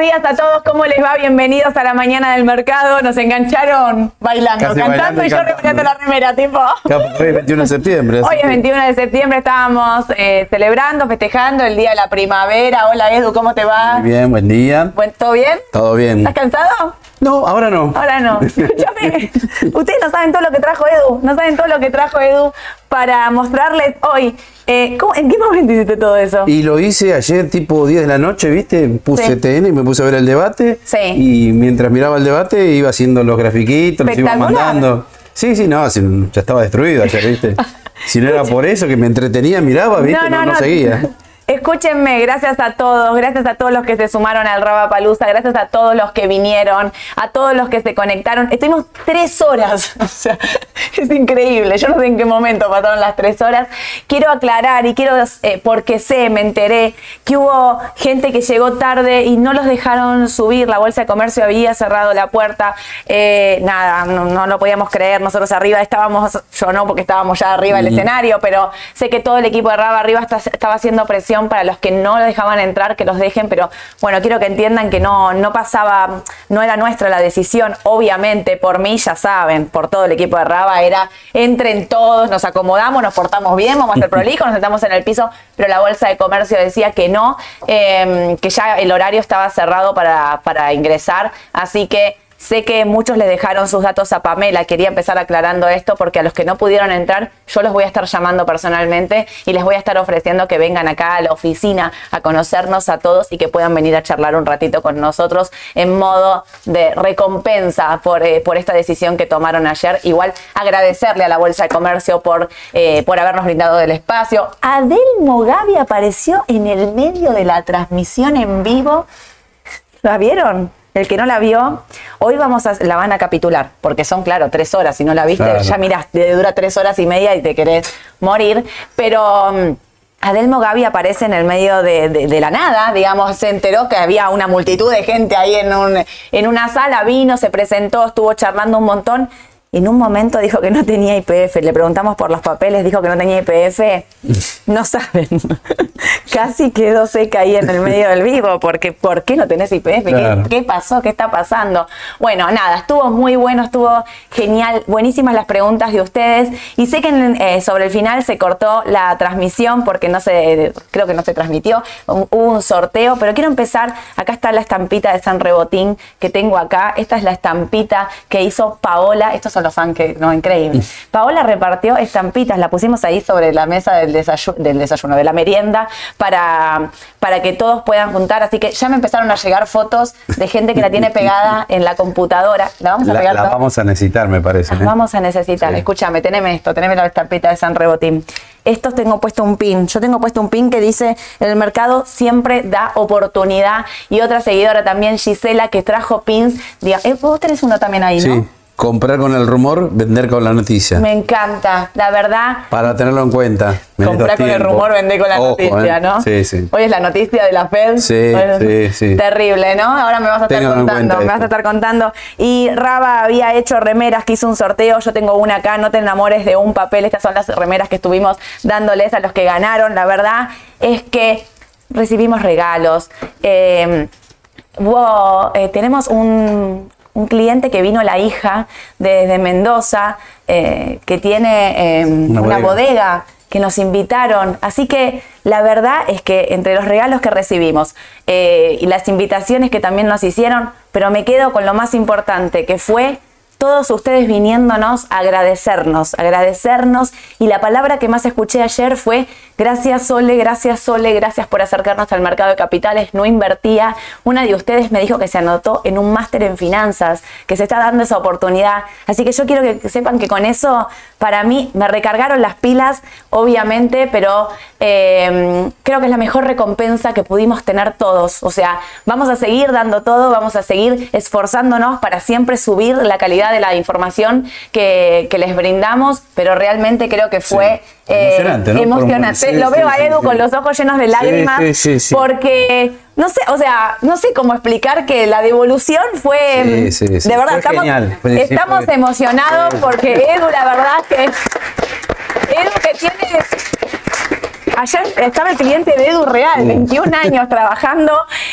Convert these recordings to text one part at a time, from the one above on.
Buenos días a todos, ¿cómo les va? Bienvenidos a la mañana del mercado. Nos engancharon bailando, Casi cantando bailando y y yo remirando la remera, tipo. Hoy es 21 de septiembre. Hoy es que- 21 de septiembre, estábamos eh, celebrando, festejando el día de la primavera. Hola Edu, ¿cómo te va? Muy bien, buen día. ¿Todo bien? Todo bien. ¿Estás cansado? No, ahora no. Ahora no. Escúchame, ustedes no saben todo lo que trajo Edu, no saben todo lo que trajo Edu para mostrarles hoy. Eh, ¿cómo- ¿En qué momento hiciste todo eso? Y lo hice ayer tipo 10 de la noche, ¿viste? Puse Sí. TN y me puse a ver el debate. Sí. Y mientras miraba el debate iba haciendo los grafiquitos, los iba mandando. Sí, sí, no, ya estaba destruido ayer, ¿viste? si no era por eso que me entretenía, miraba, ¿viste? No, no, seguía. Escúchenme, gracias a todos, gracias a todos los que se sumaron al Raba Palusa, gracias a todos los que vinieron, a todos los que se conectaron. Estuvimos tres horas, o sea, es increíble. Yo no sé en qué momento pasaron las tres horas. Quiero aclarar y quiero, eh, porque sé, me enteré que hubo gente que llegó tarde y no los dejaron subir. La bolsa de comercio había cerrado la puerta. Eh, nada, no, no lo podíamos creer. Nosotros arriba estábamos, yo no, porque estábamos ya arriba del escenario, pero sé que todo el equipo de Raba arriba está- estaba haciendo presión para los que no los dejaban entrar, que los dejen, pero bueno, quiero que entiendan que no, no pasaba, no era nuestra la decisión, obviamente, por mí, ya saben, por todo el equipo de Raba, era entren todos, nos acomodamos, nos portamos bien, vamos a hacer prolijo, nos sentamos en el piso, pero la bolsa de comercio decía que no, eh, que ya el horario estaba cerrado para, para ingresar, así que Sé que muchos le dejaron sus datos a Pamela. Quería empezar aclarando esto porque a los que no pudieron entrar, yo los voy a estar llamando personalmente y les voy a estar ofreciendo que vengan acá a la oficina a conocernos a todos y que puedan venir a charlar un ratito con nosotros en modo de recompensa por, eh, por esta decisión que tomaron ayer. Igual agradecerle a la Bolsa de Comercio por, eh, por habernos brindado del espacio. Adelmo Gaby apareció en el medio de la transmisión en vivo. ¿La vieron? El que no la vio, hoy vamos a, la van a capitular, porque son, claro, tres horas. Si no la viste, Claro. ya mirás, te dura tres horas y media y te querés morir. Pero mm, Adelmo Gaby aparece en el medio de, de- de la nada, digamos, se enteró que había una multitud de gente ahí en, un, en una sala, vino, se presentó, estuvo charlando un montón. En un momento dijo que no tenía IPF. Le preguntamos por los papeles, dijo que no tenía IPF. No saben. Casi quedó seca ahí en el medio del vivo, porque ¿por qué no tenés IPF? ¿Qué- Claro. ¿Qué, pasó? ¿Qué está pasando? Bueno, nada, estuvo muy bueno, estuvo genial, buenísimas las preguntas de ustedes. Y sé que en- eh, sobre el final se cortó la transmisión porque no se, creo que no se transmitió, hu- hubo un sorteo, pero quiero empezar, acá está la estampita de San Rebotín que tengo acá, esta es la estampita que hizo Paola, estos son los ángeles, no, increíble. Paola repartió estampitas, la pusimos ahí sobre la mesa del desayuno, del desayuno, de la merienda, para, para que todos puedan juntar, así que ya me empezaron a llegar fotos de gente que la tiene pegada en la computadora. La vamos a La, pegar la vamos a necesitar, me parece. ¿eh? vamos a necesitar. Sí. Escúchame, teneme esto, teneme la estampita de San Rebotín. Estos tengo puesto un pin. Yo tengo puesto un pin que dice: el mercado siempre da oportunidad. Y otra seguidora también, Gisela, que trajo pins. Diga, eh, vos tenés uno también ahí, ¿no? Comprar con el rumor, vender con la noticia. Me encanta, la verdad. Para tenerlo en cuenta. en Comprar con el rumor, vender con la Ojo, noticia, ¿eh? ¿no? Sí, sí. Hoy es la noticia de la Fed. Sí, Bueno, sí, sí. Terrible, ¿no? Ahora me vas a estar contando, me vas a estar contando. Y Raba había hecho remeras, que hizo un sorteo. Yo tengo una acá, no te enamores de un papel. Estas son las remeras que estuvimos dándoles a los que ganaron. La verdad es que recibimos regalos. Eh, hubo, eh, tenemos un, un cliente que vino la hija desde Mendoza, eh, que tiene eh, Una una, bodega. bodega. que nos invitaron. Así que la verdad es que entre los regalos que recibimos eh, y las invitaciones que también nos hicieron, pero me quedo con lo más importante, que fue todos ustedes viniéndonos a agradecernos, agradecernos. Y la palabra que más escuché ayer fue gracias Sole, gracias Sole, gracias por acercarnos al mercado de capitales, no invertía. Una de ustedes me dijo que se anotó en un máster en finanzas, que se está dando esa oportunidad. Así que yo quiero que sepan que con eso, para mí, me recargaron las pilas, obviamente, pero eh, creo que es la mejor recompensa que pudimos tener todos. O sea, vamos a seguir dando todo, vamos a seguir esforzándonos para siempre subir la calidad de la información que, que les brindamos, pero realmente creo que fue Sí. eh, Emocionante, ¿no? Emocionante. sí, Lo veo a Edu con los ojos llenos de lágrimas, sí, sí, sí. porque no sé, o sea, no sé cómo explicar que la devolución fue Sí, sí, sí. de verdad Fue estamos, genial. Estamos emocionados porque Edu, la verdad que Edu que tiene ayer estaba el cliente de Edu Real, 21 años trabajando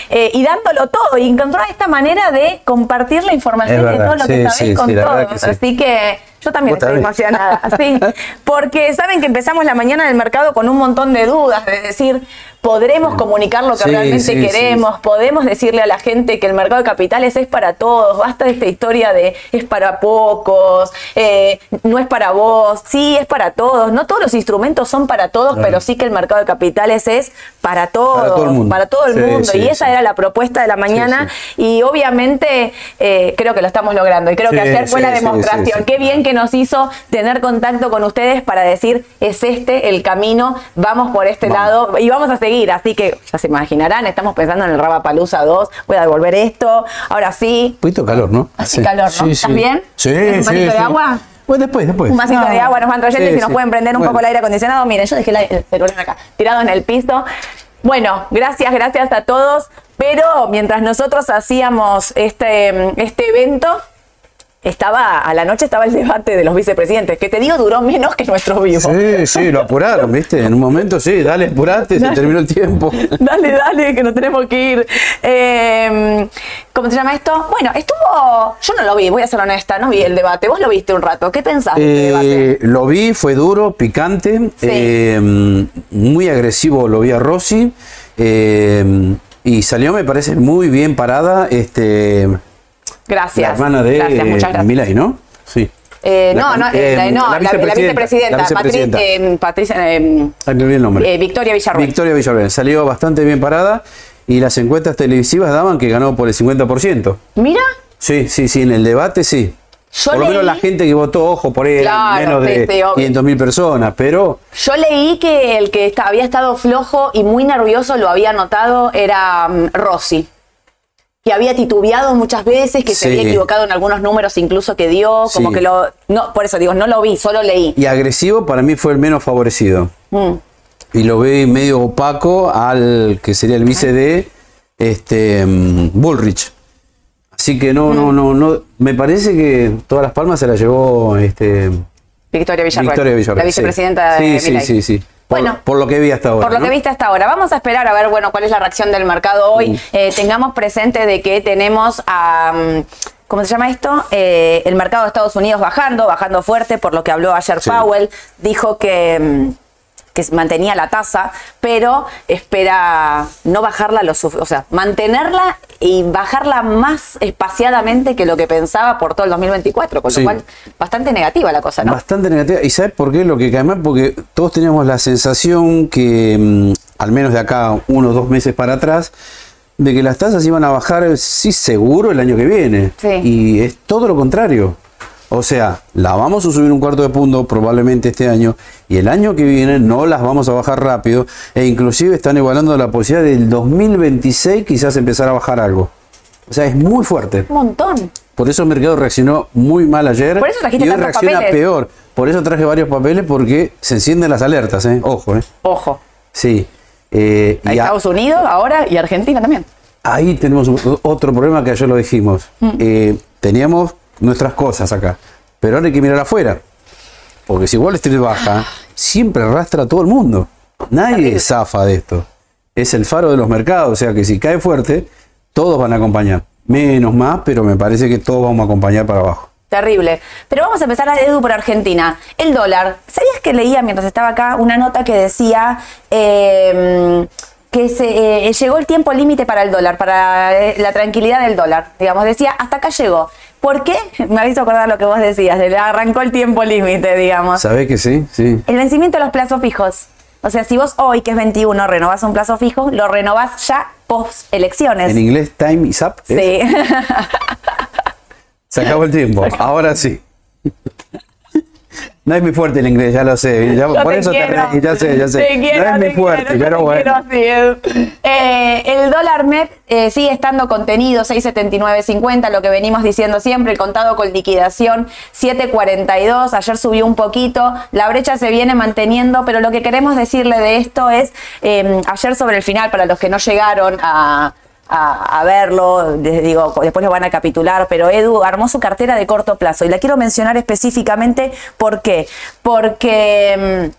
eh, y dándolo todo. Y encontró esta manera de compartir la información de todo lo que sabés con todos. Así que yo también estoy emocionada, sí. Porque saben que empezamos la mañana del mercado con un montón de dudas, de decir, podremos comunicar lo que realmente queremos, podemos decirle a la gente que el mercado de capitales es para todos, basta de esta historia de es para pocos, eh, no es para vos, sí, es para todos, no todos los instrumentos son para todos, pero sí que el mercado de capitales es para todos, para todo el mundo, y esa era la propuesta de la mañana y obviamente eh, creo que lo estamos logrando y creo que ayer fue la demostración, qué bien que nos hizo tener contacto con ustedes para decir es este el camino, vamos por este lado y vamos a seguir Así que ya se imaginarán, estamos pensando en el Palusa 2. Voy a devolver esto. Ahora sí. Un poquito calor, ¿no? Hace calor, ¿no? ¿Estás bien? Sí, ¿Un vasito de agua? Pues después, después. Un vasito de agua nos van trayendo y si nos pueden prender un poco el aire acondicionado. Miren, yo dejé el celular acá, tirado en el piso. Bueno, gracias, gracias a todos. Pero mientras nosotros hacíamos este, este evento, estaba, a la noche estaba el debate de los vicepresidentes, que te digo duró menos que nuestro vivo. Sí, sí, lo apuraron, ¿viste? En un momento sí, dale, apurate, se terminó el tiempo. Dale, dale, que nos tenemos que ir. Em, ¿Cómo se llama esto? Bueno, estuvo, yo no lo vi, voy a ser honesta, no vi el debate. Vos lo viste un rato, ¿qué pensaste del debate? Eh, lo vi, fue duro, picante, em, muy agresivo lo vi a Rossi. Em, y salió, me parece, muy bien parada. Este, Gracias. La hermana de gracias, muchas gracias. Milay, ¿no? Sí. Eh, no, no, eh, no la, vicepresidenta, la vicepresidenta eh, Patricia, eh, el nombre. Eh, Victoria Villarreal. Victoria Villarreal. Salió bastante bien parada y las encuestas televisivas daban que ganó por el 50%. Mira. Sí, sí, sí, en el debate sí. por lo menos la gente que votó, ojo, por él, menos de 500 mil personas, pero... Yo leí que el que había estado flojo y muy nervioso, lo había notado, era um, Rossi que había titubeado muchas veces, que se había equivocado en algunos números incluso que dio, como que lo... No, por eso digo, no lo vi, solo leí. Y agresivo para mí fue el menos favorecido. Mm. Y lo ve medio opaco al que sería el vice de este, mm, Bullrich. Así que no, no, mm. no, no. Me parece que todas las palmas se las llevó este, Victoria Villarreal. Victoria Villarreal. La vicepresidenta de Sí, sí, sí, sí. Bueno, por, lo que vi hasta ahora. Por lo que viste hasta ahora. Vamos a esperar a ver, bueno, cuál es la reacción del mercado hoy. Eh, tengamos presente de que tenemos a... Mm, ¿Cómo se llama esto? Eh, el mercado de Estados Unidos bajando, bajando fuerte, por lo que habló ayer Powell. Dijo que mm, que mantenía la tasa, pero espera no bajarla lo o sea, mantenerla y bajarla más espaciadamente que lo que pensaba por todo el 2024, con lo cual bastante negativa la cosa, ¿no? Bastante negativa. ¿Y sabes por qué? Lo que además porque todos teníamos la sensación que, mm, al menos de acá unos dos meses para atrás, de que las tasas iban a bajar, sí, seguro el año que viene. Y es todo lo contrario. O sea, la vamos a subir un cuarto de punto probablemente este año y el año que viene no las vamos a bajar rápido e inclusive están evaluando la posibilidad del 2026 quizás empezar a bajar algo. O sea, es muy fuerte. Un montón. Por eso el mercado reaccionó muy mal ayer Por eso trajiste y hoy reacciona peor. Por eso traje varios papeles porque se encienden las alertas, ¿eh? Ojo, ¿eh? Ojo. Sí. Eh, Estados Unidos ahora y Argentina también. Ahí tenemos otro problema que ayer lo dijimos. Mm. Eh, teníamos nuestras cosas acá. Pero ahora hay que mirar afuera. Porque si Wall Street baja, siempre arrastra a todo el mundo. Nadie zafa de esto. Es el faro de los mercados. O sea que si cae fuerte, todos van a acompañar. Menos más, pero me parece que todos vamos a acompañar para abajo. Terrible. Pero vamos a empezar a Edu por Argentina. El dólar. ¿Sabías que leía mientras estaba acá una nota que decía em, que se, eh, llegó el tiempo límite para el dólar, para eh, la tranquilidad del dólar? Digamos, decía, hasta acá llegó. ¿Por qué? Me visto acordar lo que vos decías, de arrancó el tiempo límite, digamos. ¿Sabés que sí? Sí. El vencimiento de los plazos fijos. O sea, si vos hoy, que es 21, renovás un plazo fijo, lo renovás ya post elecciones. En inglés, time is up. Sí. Se acabó el tiempo. Ahora sí. No es muy fuerte el inglés, ya lo sé. por eso te reí, ya sé, ya sé. no es muy fuerte, pero bueno. Eh, el dólar MEP eh, sigue estando contenido, 6.79.50, lo que venimos diciendo siempre. El contado con liquidación, 7.42. Ayer subió un poquito. La brecha se viene manteniendo, pero lo que queremos decirle de esto es, eh, ayer sobre el final, para los que no llegaron a a, verlo, digo, después lo van a capitular, pero Edu armó su cartera de corto plazo y la quiero mencionar específicamente ¿por qué? Porque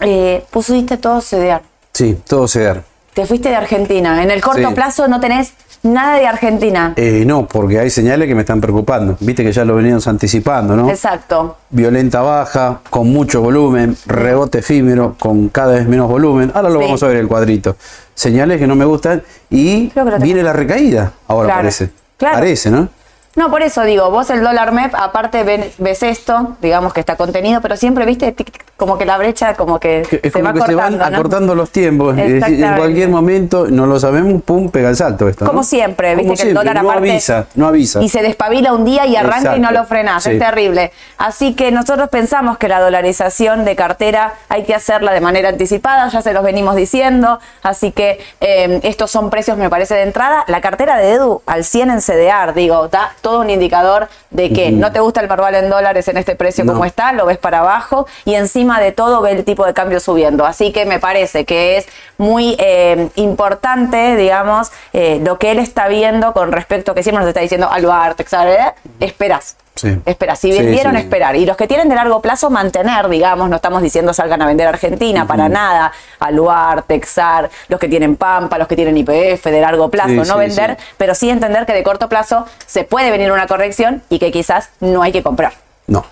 mm, eh, pusiste todo CDR. Sí, todo ceder. Te fuiste de Argentina. En el corto Sí. plazo no tenés nada de Argentina. Eh, no, porque hay señales que me están preocupando. Viste que ya lo veníamos anticipando, ¿no? Exacto. Violenta baja, con mucho volumen, rebote efímero, con cada vez menos volumen. Ahora lo Sí. vamos a ver el cuadrito. Señales que no me gustan y viene la recaída. Ahora Claro, parece. claro. Parece, ¿no? No, por eso digo, vos el dólar MEP, aparte ven- ves esto, digamos que está contenido, pero siempre viste tic, tic, como que la brecha como que, Que Es se como va que se van cortando, ¿no? acortando los tiempos. Es decir, en Exactamente. cualquier momento, no lo sabemos, pum, pega el salto esto. ¿no? Como siempre, viste Como que el siempre, dólar no aparte avisa, no avisa. y se despabila un día y arranca y no Exacto, lo frenás, sí. es terrible. Así que nosotros pensamos que la dolarización de cartera hay que hacerla de manera anticipada, ya se los venimos diciendo, así que eh, estos son precios me parece de entrada. La cartera de Edu al 100 en CDR, digo, da todo un indicador de que no te gusta el Merval en dólares en este precio No. como está, lo ves para abajo y encima de todo ve el tipo de cambio subiendo. Así que me parece que es muy eh, importante, digamos, eh, lo que él está viendo con respecto, que siempre nos está diciendo Aluarte, ¿sabes? Esperas. Sí. Esperas. Si vendieron, sí. esperar. Y los que tienen de largo plazo, mantener, digamos, no estamos diciendo salgan a vender Argentina, para nada. Aluar, Texar, los que tienen Pampa, los que tienen IPF de largo plazo, no vender, pero sí entender que de corto plazo se puede venir una corrección y que quizás no hay que comprar. No.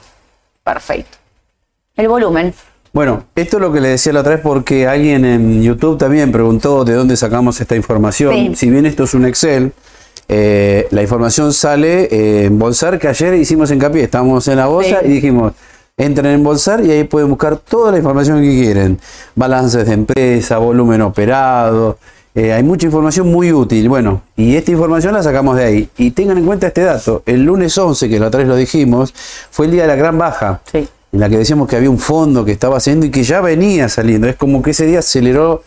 Perfecto. El volumen. Bueno, esto es lo que le decía la otra vez porque alguien en YouTube también preguntó de dónde sacamos esta información. Si bien esto es un Excel, eh, la información sale eh, en Bolsar, que ayer hicimos hincapié, estábamos en la bolsa Sí. y dijimos, entren en Bolsar y ahí pueden buscar toda la información que quieren. Balances de empresa, volumen operado, eh, hay mucha información muy útil. Bueno, y esta información la sacamos de ahí. Y tengan en cuenta este dato, el lunes 11, que la otra vez lo dijimos, fue el día de la gran baja Sí. en la que decíamos que había un fondo que estaba haciendo y que ya venía saliendo. Es como que ese día aceleró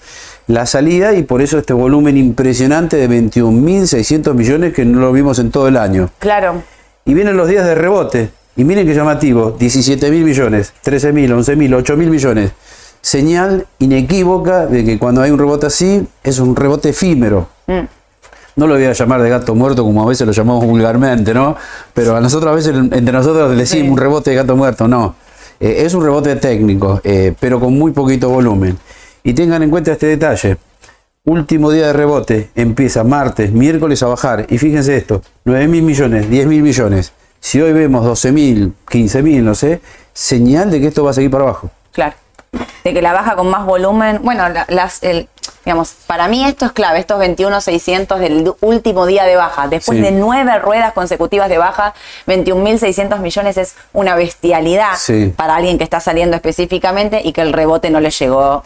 la salida y por eso este volumen impresionante de 21.600 millones que no lo vimos en todo el año. Claro. Y vienen los días de rebote. Y miren qué llamativo, 17.000 millones, 13.000, 11.000, 8.000 millones. Señal inequívoca de que cuando hay un rebote así, es un rebote efímero. Mm. No lo voy a llamar de gato muerto como a veces lo llamamos vulgarmente, ¿no? Pero a nosotros a veces, entre nosotros le decimos Sí. un rebote de gato muerto, no. Eh, es un rebote técnico, eh, pero con muy poquito volumen. Y tengan en cuenta este detalle. Último día de rebote, empieza martes, miércoles a bajar. Y fíjense esto, 9 mil millones, 10 mil millones. Si hoy vemos 12 mil, 15 mil, no sé, señal de que esto va a seguir para abajo. Claro. De que la baja con más volumen. Bueno, la- las, el, digamos, para mí esto es clave, estos 21.600 del último día de baja. Después Sí. de nueve ruedas consecutivas de baja, 21.600 millones es una bestialidad Sí. para alguien que está saliendo específicamente y que el rebote no le llegó.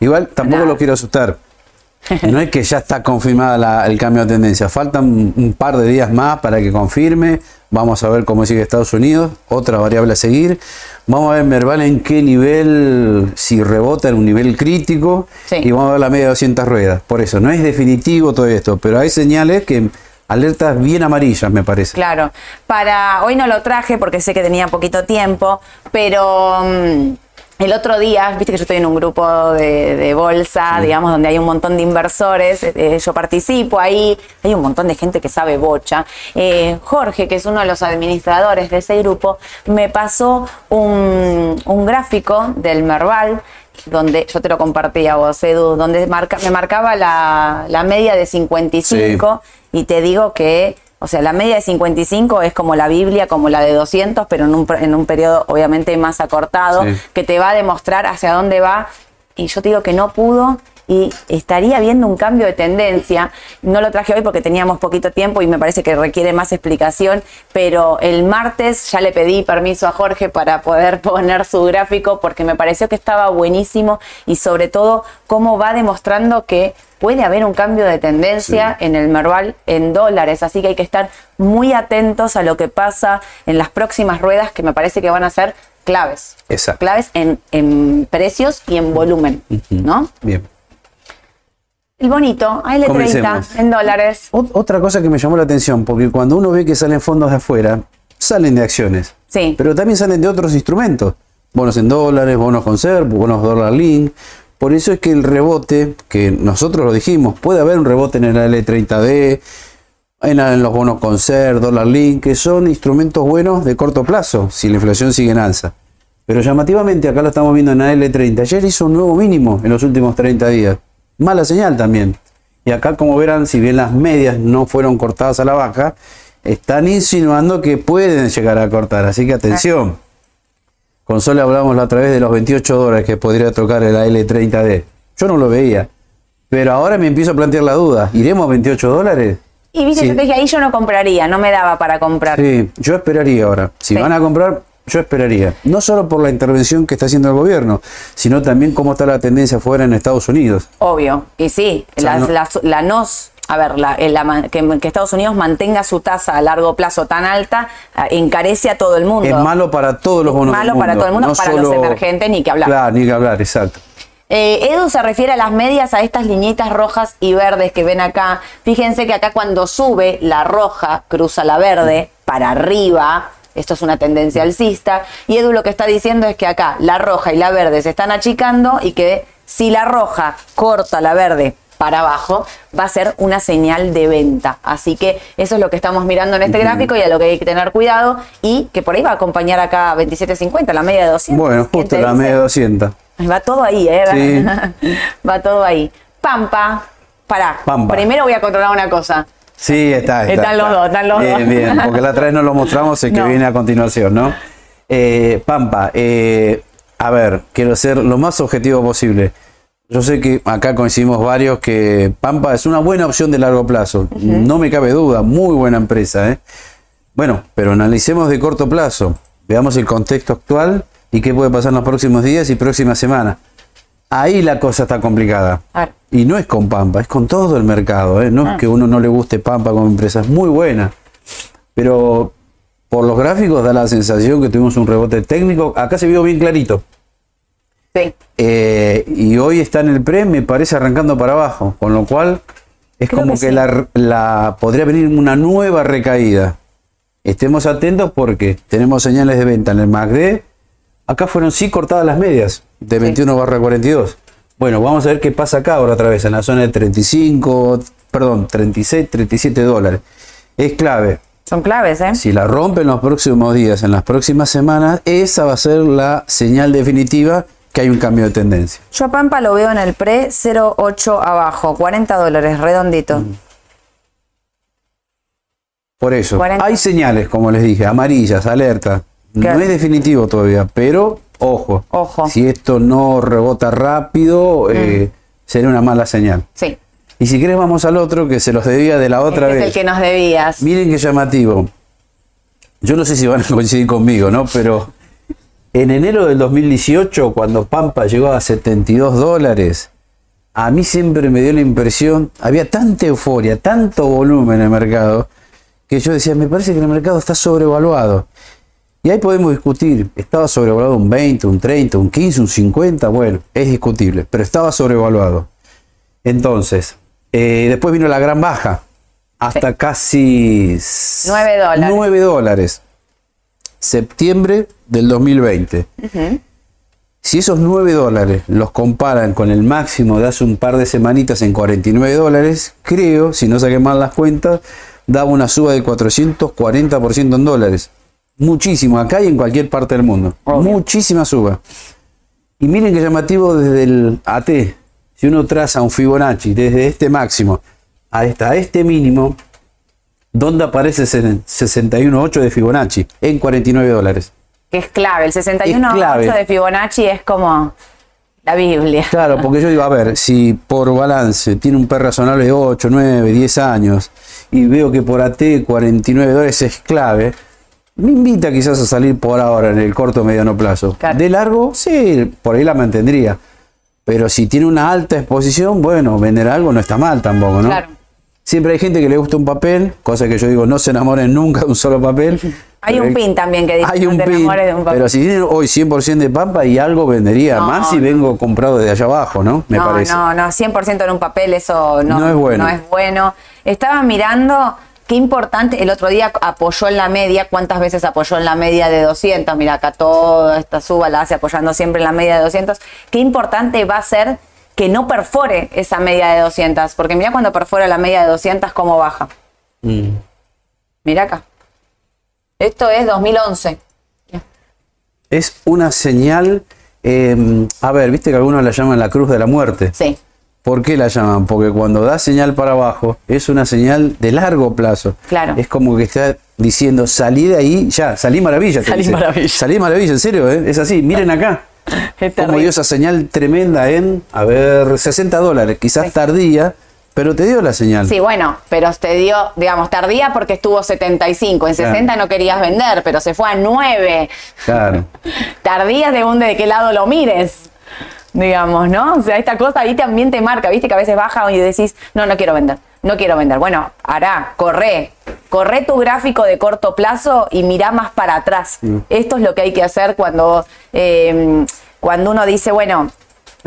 Igual tampoco lo quiero asustar. No es que ya está confirmada la- el cambio de tendencia. Faltan un, un par de días más para que confirme. Vamos a ver cómo sigue Estados Unidos. Otra variable a seguir. Vamos a ver Merval en qué nivel, si rebota en un nivel crítico. Sí. Y vamos a ver la media de 200 ruedas. Por eso, no es definitivo todo esto. Pero hay señales que alertas bien amarillas, me parece. Claro. Para hoy no lo traje porque sé que tenía poquito tiempo, pero mm, el otro día, viste que yo estoy en un grupo de, de bolsa, digamos, donde hay un montón de inversores, eh, yo participo ahí, hay un montón de gente que sabe bocha. Eh, Jorge, que es uno de los administradores de ese grupo, me pasó un, un gráfico del Merval donde yo te lo compartí a vos, Edu, donde marca, me marcaba la, la media de 55 y te digo que, o sea, la media de 55 es como la Biblia, como la de 200, pero en un, en un periodo obviamente más acortado, Sí. que te va a demostrar hacia dónde va. Y yo te digo que no pudo y estaría viendo un cambio de tendencia. No lo traje hoy porque teníamos poquito tiempo y me parece que requiere más explicación, pero el martes ya le pedí permiso a Jorge para poder poner su gráfico porque me pareció que estaba buenísimo y sobre todo cómo va demostrando que puede haber un cambio de tendencia en el Merval en dólares, así que hay que estar muy atentos a lo que pasa en las próximas ruedas que me parece que van a ser claves. Exacto. Claves en, en precios y en volumen, ¿no? Bien. El bonito, AL30 Comencemos. en dólares. Ot- Otra cosa que me llamó la atención, porque cuando uno ve que salen fondos de afuera, salen de acciones. Sí. Pero también salen de otros instrumentos. Bonos en dólares, bonos con SERP, bonos dólar link. Por eso es que el rebote, que nosotros lo dijimos, puede haber un rebote en el L30D, en, los bonos con SER, dólar link, que son instrumentos buenos de corto plazo, si la inflación sigue en alza. Pero llamativamente, acá lo estamos viendo en AL30, ayer hizo un nuevo mínimo en los últimos 30 días. Mala señal también. Y acá, como verán, si bien las medias no fueron cortadas a la baja, están insinuando que pueden llegar a cortar. Así que atención. Con Sol hablamos la otra vez de los 28 dólares que podría tocar el AL30D. Yo no lo veía. Pero ahora me empiezo a plantear la duda. ¿Iremos a 28 dólares? Y viste, Sí. yo te dije, ahí yo no compraría, no me daba para comprar. Sí, yo esperaría ahora. Si Sí. van a comprar, yo esperaría. No solo por la intervención que está haciendo el gobierno, sino también cómo está la tendencia afuera en Estados Unidos. Obvio, y sí, O sea, las- no- la nos, a ver, la, eh, la que, que Estados Unidos mantenga su tasa a largo plazo tan alta, eh, encarece a todo el mundo. Es malo para todos los Es bonos del malo para todo el mundo, no para los emergentes, ni que hablar. Claro, ni que hablar, exacto. Eh, Edu se refiere a las medias, a estas liñitas rojas y verdes que ven acá. Fíjense que acá cuando sube la roja, cruza la verde para arriba. Esto es una tendencia alcista. Y Edu lo que está diciendo es que acá la roja y la verde se están achicando y que si la roja corta la verde para abajo, va a ser una señal de venta. Así que eso es lo que estamos mirando en este gráfico y a lo que hay que tener cuidado. Y que por ahí va a acompañar acá 27.50, la media de 200. Bueno, ¿Quién justo la dice? media 200. Va todo ahí, ¿eh? Sí. Va todo ahí. Pampa. Pará. Pampa. Primero voy a controlar una cosa. Sí, está. está Están los está. dos, están los bien, dos. Bien, porque la otra vez no lo mostramos, el que No. viene a continuación, ¿no? Eh, Pampa, eh, a ver, quiero ser lo más objetivo posible. Yo sé que acá coincidimos varios que Pampa es una buena opción de largo plazo. No me cabe duda, muy buena empresa, ¿eh? Bueno, pero analicemos de corto plazo. Veamos el contexto actual y qué puede pasar en los próximos días y próximas semanas. Ahí la cosa está complicada. Y no es con Pampa, es con todo el mercado. ¿eh? No Ah. es que uno no le guste Pampa como empresa, es muy buena. Pero por los gráficos da la sensación que tuvimos un rebote técnico. Acá se vio bien clarito. Sí. Eh, y hoy está en el pre, me parece arrancando para abajo. Con lo cual es Creo como que que, sí. la, la- podría venir una nueva recaída. Estemos atentos porque tenemos señales de venta en el MACD. Acá fueron sí cortadas las medias de 21 barra 42. Bueno, vamos a ver qué pasa acá ahora otra vez en la zona de 35, perdón, 36, 37 dólares. Es clave. Son claves, ¿eh? Si la rompe en los próximos días, en las próximas semanas, esa va a ser la señal definitiva que hay un cambio de tendencia. Yo a Pampa lo veo en el pre 0,8 abajo, 40 dólares, redondito. Mm. Por eso, 40. hay señales, como les dije, amarillas, alerta. Claro. No es definitivo todavía, pero ojo. Ojo. Si esto no rebota rápido, eh, sería una mala señal. Sí. Y si querés vamos al otro que se los debía de la otra este vez. es el que nos debías. Miren qué llamativo. Yo no sé si van a coincidir conmigo, ¿no? Pero en enero del 2018, cuando Pampa llegó a 72 dólares, a mí siempre me dio la impresión, había tanta euforia, tanto volumen en el mercado, que yo decía, me parece que el mercado está sobrevaluado. Y ahí podemos discutir, estaba sobrevaluado un 20, un 30, un 15, un 50, bueno, es discutible, pero estaba sobrevaluado. Entonces, eh, después vino la gran baja, hasta casi Nueve dólares. 9 dólares. Septiembre del 2020. Si esos 9 dólares los comparan con el máximo de hace un par de semanitas en 49 dólares, creo, si no saqué mal las cuentas, daba una suba de 440% en dólares. Muchísimo, acá y en cualquier parte del mundo. Obvio. Muchísima suba. Y miren qué llamativo desde el AT. Si uno traza un Fibonacci desde este máximo hasta este mínimo, ¿dónde aparece ese 61.8 de Fibonacci? En 49 dólares. Que es clave. El 61 Es clave. de Fibonacci es como la Biblia. Claro, porque yo digo, a ver, si por balance tiene un PER razonable de 8, 9, 10 años y veo que por AT 49 dólares es clave, me invita quizás a salir por ahora en el corto o mediano plazo. Claro. De largo, sí, por ahí la mantendría. Pero si tiene una alta exposición, bueno, vender algo no está mal tampoco, ¿no? Claro. Siempre hay gente que le gusta un papel, cosa que yo digo, no se enamoren nunca de un solo papel. Hay un pin también que dice Hay no un te pin, enamores de un papel. pero si tienen hoy 100% de pampa y algo vendería, No, más si no. vengo comprado desde allá abajo, ¿no? Me no, parece. no, no, 100% en un papel eso no, No es bueno. no es bueno. Estaba mirando qué importante, el otro día apoyó en la media, cuántas veces apoyó en la media de 200, mira acá toda esta suba la hace apoyando siempre en la media de 200, qué importante va a ser que no perfore esa media de 200, porque mira cuando perfora la media de 200 cómo baja. Mm. Mira acá. Esto es 2011. Es una señal, eh, a ver, viste que algunos la llaman la cruz de la muerte. Sí. ¿Por qué la llaman? Porque cuando da señal para abajo es una señal de largo plazo. Claro. Es como que está diciendo, salí de ahí, ya, salí maravilla. Salí dice. maravilla. Salí maravilla, en serio, ¿eh? es así. Miren acá. Como dio esa señal tremenda en, a ver, 60 dólares, quizás Sí. tardía, pero te dio la señal. Sí, bueno, pero te dio, digamos, tardía porque estuvo 75. En Claro. 60 no querías vender, pero se fue a 9. Claro. Tardía según de qué lado lo mires. Digamos, ¿no? O sea, esta cosa ahí también te marca, viste que a veces baja y decís, no, no quiero vender, no quiero vender. Bueno, hará, corre, corre tu gráfico de corto plazo y mirá más para atrás. Esto es lo que hay que hacer cuando, eh, cuando uno dice, bueno,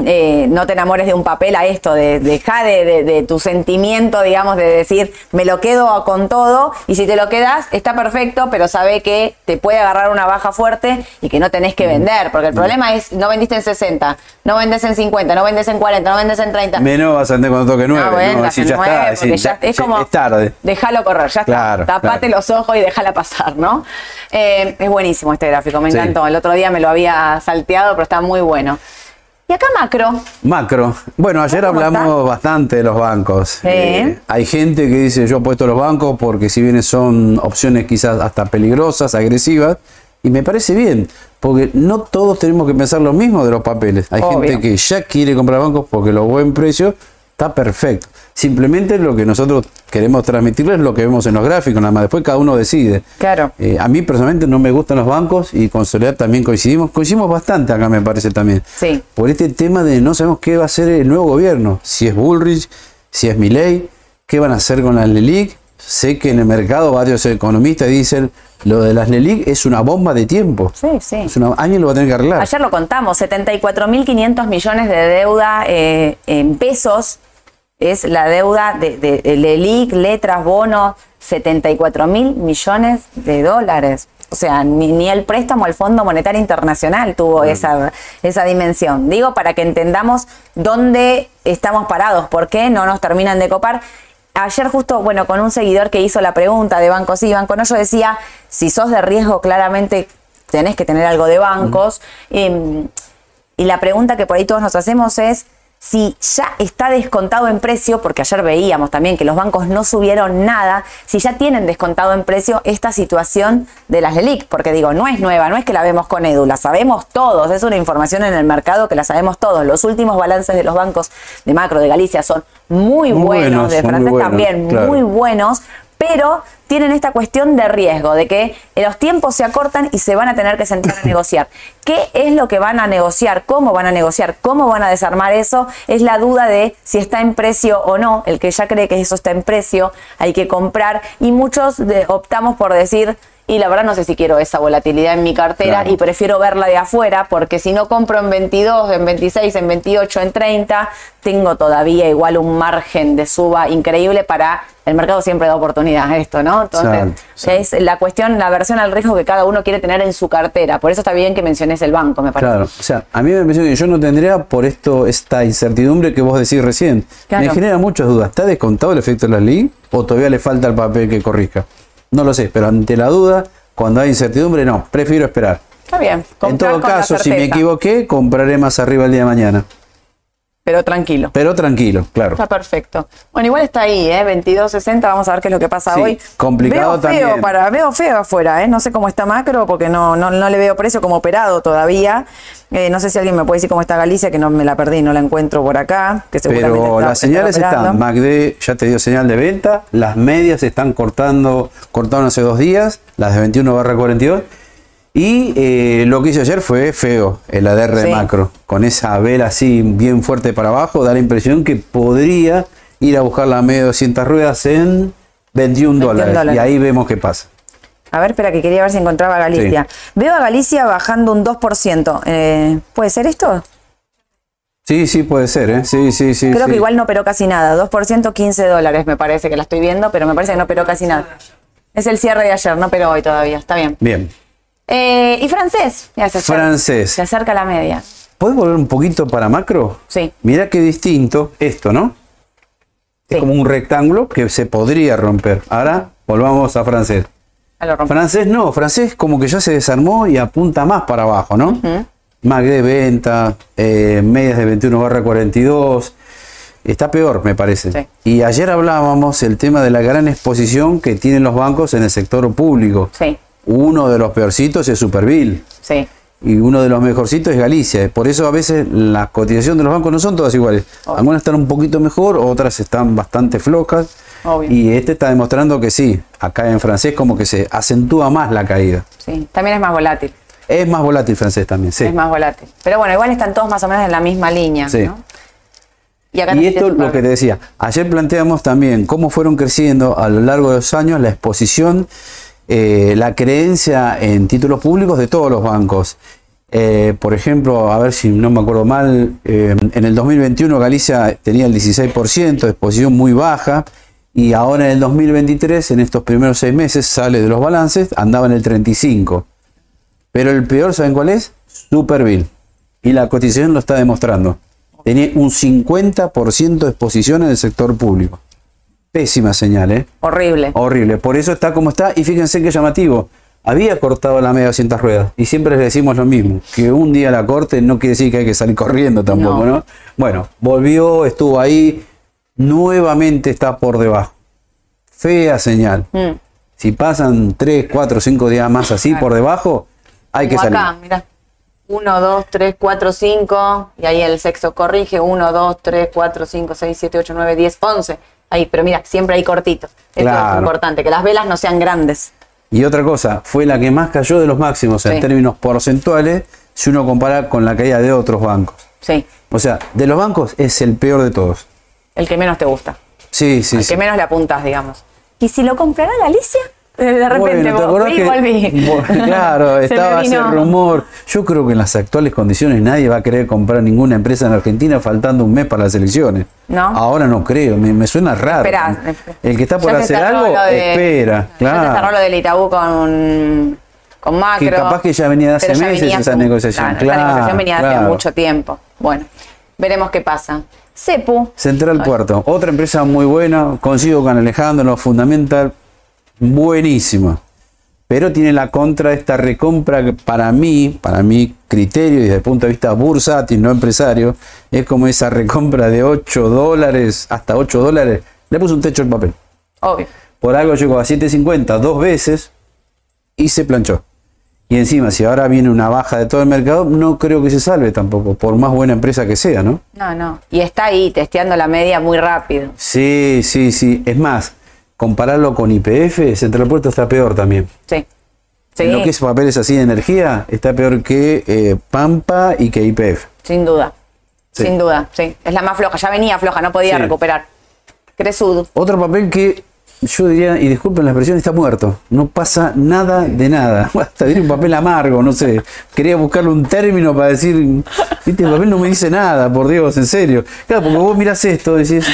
eh, no te enamores de un papel a esto, de deja de, de- de tu sentimiento, digamos, de decir, me lo quedo con todo, y si te lo quedas, está perfecto, pero sabe que te puede agarrar una baja fuerte y que no tenés que vender, porque el problema es, no vendiste en 60, no vendes en 50, no vendes en 40, no vendes en 30. Menos vas a andar cuando toque 9. Ah, bueno, en ya está, ya- es como es tarde. Déjalo correr, ya está. Tapate claro. los ojos y déjala pasar, ¿no? Eh, es buenísimo este gráfico, me Sí. encantó. El otro día me lo había salteado, pero está muy bueno. Y acá macro, Macro. Bueno, ayer ¿Cómo hablamos está? bastante de los bancos. Sí. hay gente que dice yo apuesto a los bancos porque si bien son opciones quizás hasta peligrosas, agresivas, y me parece bien, porque no todos tenemos que pensar lo mismo de los papeles. Hay Obvio. gente que ya quiere comprar bancos porque los buen precio está perfecto. Simplemente lo que nosotros queremos transmitirles es lo que vemos en los gráficos, nada más. Después cada uno decide. Claro. Eh, a mí personalmente no me gustan los bancos y con Soledad también coincidimos. Coincidimos bastante acá, me parece también. Sí. Por este tema de no sabemos qué va a hacer el nuevo gobierno. Si es Bullrich, si es Milley, qué van a hacer con las LELIC. Sé que en el mercado varios economistas dicen lo de las LELIC es una bomba de tiempo. sí, sí. Es una, alguien lo va a tener que arreglar. Ayer lo contamos, 74.500 millones de deuda eh, en pesos es la deuda de, de, de LELIC, letras, bonos, 74 mil millones de dólares. O sea, ni, ni el préstamo al Fondo Monetario Internacional tuvo esa, esa dimensión. Digo, para que entendamos dónde estamos parados, por qué no nos terminan de copar. Ayer justo, bueno, con un seguidor que hizo la pregunta de Banco Sí, Banco No, yo decía, si sos de riesgo, claramente tenés que tener algo de bancos. Em, y la pregunta que por ahí todos nos hacemos es si ya está descontado en precio, porque ayer veíamos también que los bancos no subieron nada, si ya tienen descontado en precio esta situación de las LELIC, porque digo, no es nueva, no es que la vemos con Edu, la sabemos todos, es una información en el mercado que la sabemos todos. Los últimos balances de los bancos de Macro de Galicia son muy, Muy buenos, buenos, de francés también, claro. muy buenos, pero tienen esta cuestión de riesgo, de que los tiempos se acortan y se van a tener que sentar a negociar. ¿Qué es lo que van a negociar? ¿Cómo van a negociar? ¿Cómo van a desarmar eso? Es la duda de si está en precio o no. El que ya cree que eso está en precio, hay que comprar. Y muchos de- optamos por decir, y la verdad no sé si quiero esa volatilidad en mi cartera Claro. y prefiero verla de afuera, porque si no compro en 22, en 26, en 28, en 30, tengo todavía igual un margen de suba increíble para el mercado siempre da oportunidad a esto, ¿no? Entonces, Exacto, exacto. es la cuestión, la versión al riesgo que cada uno quiere tener en su cartera. Por eso está bien que menciones el banco, me parece. Claro, o sea, a mí me parece que yo no tendría por esto esta incertidumbre que vos decís recién. Claro. Me genera muchas dudas. ¿Está descontado el efecto de las LELIC o todavía le falta el papel que corrija? No lo sé, pero ante la duda, cuando hay incertidumbre, no, prefiero esperar. Está bien. En todo caso, si me equivoqué, compraré más arriba el día de mañana. Pero tranquilo. Pero tranquilo, claro. Está perfecto. Bueno, igual está ahí, ¿eh? 22.60. Vamos a ver qué es lo que pasa Sí, hoy. complicado veo feo también. Para, veo feo afuera, ¿eh? No sé cómo está macro porque no, no, no le veo precio como operado todavía. Eh, no sé si alguien me puede decir cómo está Galicia, que no me la perdí, no la encuentro por acá. Que seguramente Pero está- las señales está están. MACD ya te dio señal de venta. Las medias se están cortando, cortaron hace dos días, las de 21 barra 42. Y eh, lo que hizo ayer fue feo, el ADR de Sí. macro. Con esa vela así bien fuerte para abajo, da la impresión que podría ir a buscar la media de 200 ruedas en 21 dólares. dólares. Y ahí vemos qué pasa. A ver, espera, que quería ver si encontraba a Galicia. Veo a Galicia bajando un 2%. Eh, ¿Puede ser esto? Sí, sí, puede ser, ¿eh? Sí, sí, sí. Creo sí. que igual no operó casi nada. 2%, 15 dólares me parece que la estoy viendo, pero me parece que no operó casi nada. Es el cierre de ayer, no operó hoy todavía. Está bien. Bien. Eh, y francés. Ya se acerca, Francés. Se acerca la media. ¿Puedes volver un poquito para macro? Sí. Mira qué distinto esto, ¿no? Es como un rectángulo que se podría romper. Ahora volvamos a francés. Francés no, francés como que ya se desarmó y apunta más para abajo, ¿no? Más de venta, eh, medias de 21 barra 42. Está peor, me parece. Sí. Y ayer hablábamos el tema de la gran exposición que tienen los bancos en el sector público. Sí, Uno de los peorcitos es Superville sí. y uno de los mejorcitos es Galicia. Por eso a veces la cotización de los bancos no son todas iguales. Obvio. Algunas están un poquito mejor, otras están bastante flojas. Obvio. Y este está demostrando que sí, acá en francés como que se acentúa más la caída. Sí, también es más volátil. Es más volátil francés también, sí. Es más volátil. Pero bueno, igual están todos más o menos en la misma línea. Sí. ¿no? Y, acá Y esto super- lo que te decía, ayer planteamos también cómo fueron creciendo a lo largo de los años la exposición, eh, la creencia en títulos públicos de todos los bancos. Eh, por ejemplo, a ver si no me acuerdo mal, eh, en el 2021 Galicia tenía el 16% de exposición muy baja y ahora en el 2023, en estos primeros seis meses, sale de los balances, andaba en el 35%. Pero el peor, ¿saben cuál es? Superville. Y la cotización lo está demostrando. Tenía un 50% de exposición en el sector público. Pésima señal, ¿eh? Horrible. Horrible. Por eso está como está. Y fíjense qué llamativo. Había cortado la media 200 ruedas. Y siempre les decimos lo mismo. Que un día la corte no quiere decir que hay que salir corriendo tampoco, No. ¿no? Bueno, volvió, estuvo ahí. Nuevamente está por debajo. Fea señal. Mm. Si pasan 3, 4, 5 días más así Claro. por debajo, hay que Como salir. acá, mira. 1, 2, 3, 4, 5. Y ahí el sexto corrige. 1, 2, 3, 4, 5, 6, 7, 8, 9, 10, 11. Ahí, pero mira, siempre hay cortito. Esto es Claro. importante, que las velas no sean grandes. Y otra cosa, fue la que más cayó de los máximos en Sí. términos porcentuales si uno compara con la caída de otros bancos. Sí, O sea, de los bancos es el peor de todos. el que menos te gusta. Sí, sí, el sí. que menos le apuntas, digamos. ¿Y si lo comprará Galicia? De repente, Bueno, ¿te acordás que- volví. Claro, estaba ese rumor. Yo creo que en las actuales condiciones nadie va a querer comprar ninguna empresa en Argentina faltando un mes para las elecciones. ¿No? Ahora no creo, me, me suena raro. Esperá, espera. El que está por Ya hacer algo, de- espera. Ya se cerró Claro. lo del Itaú con, con Macro. Que capaz que ya venía de hace meses esa negociación. Claro, Claro, esa negociación venía de hace claro. mucho tiempo. Bueno, veremos qué pasa. Cepu. Central Puerto, otra empresa muy buena, coincido con Alejandro, Fundamental, buenísima. Pero tiene la contra de esta recompra que para mí, para mi criterio y desde el punto de vista bursátil, no empresario, es como esa recompra de 8 dólares, hasta 8 dólares. Le puse un techo al papel. Obvio. Por algo llegó a 7.50 dos veces y se planchó. Y encima, si ahora viene una baja de todo el mercado, no creo que se salve tampoco, por más buena empresa que sea, ¿no? No, no. Y está ahí, testeando la media muy rápido. Sí, sí, sí. Es más, compararlo con IPF, Central Puerto está peor también. Sí. Sí, En lo que es papeles así de energía, está peor que eh, Pampa y que IPF. sin duda. Sí. Sin duda, sí. Es la más floja. Ya venía floja, no podía Sí. recuperar. Cresudo. Otro papel que yo diría, y disculpen la expresión, está muerto. No pasa nada de nada. Hasta diría un papel amargo, no sé. Quería buscarle un término para decir, el papel no me dice nada, por Dios, en serio. Claro, porque vos mirás esto, decís,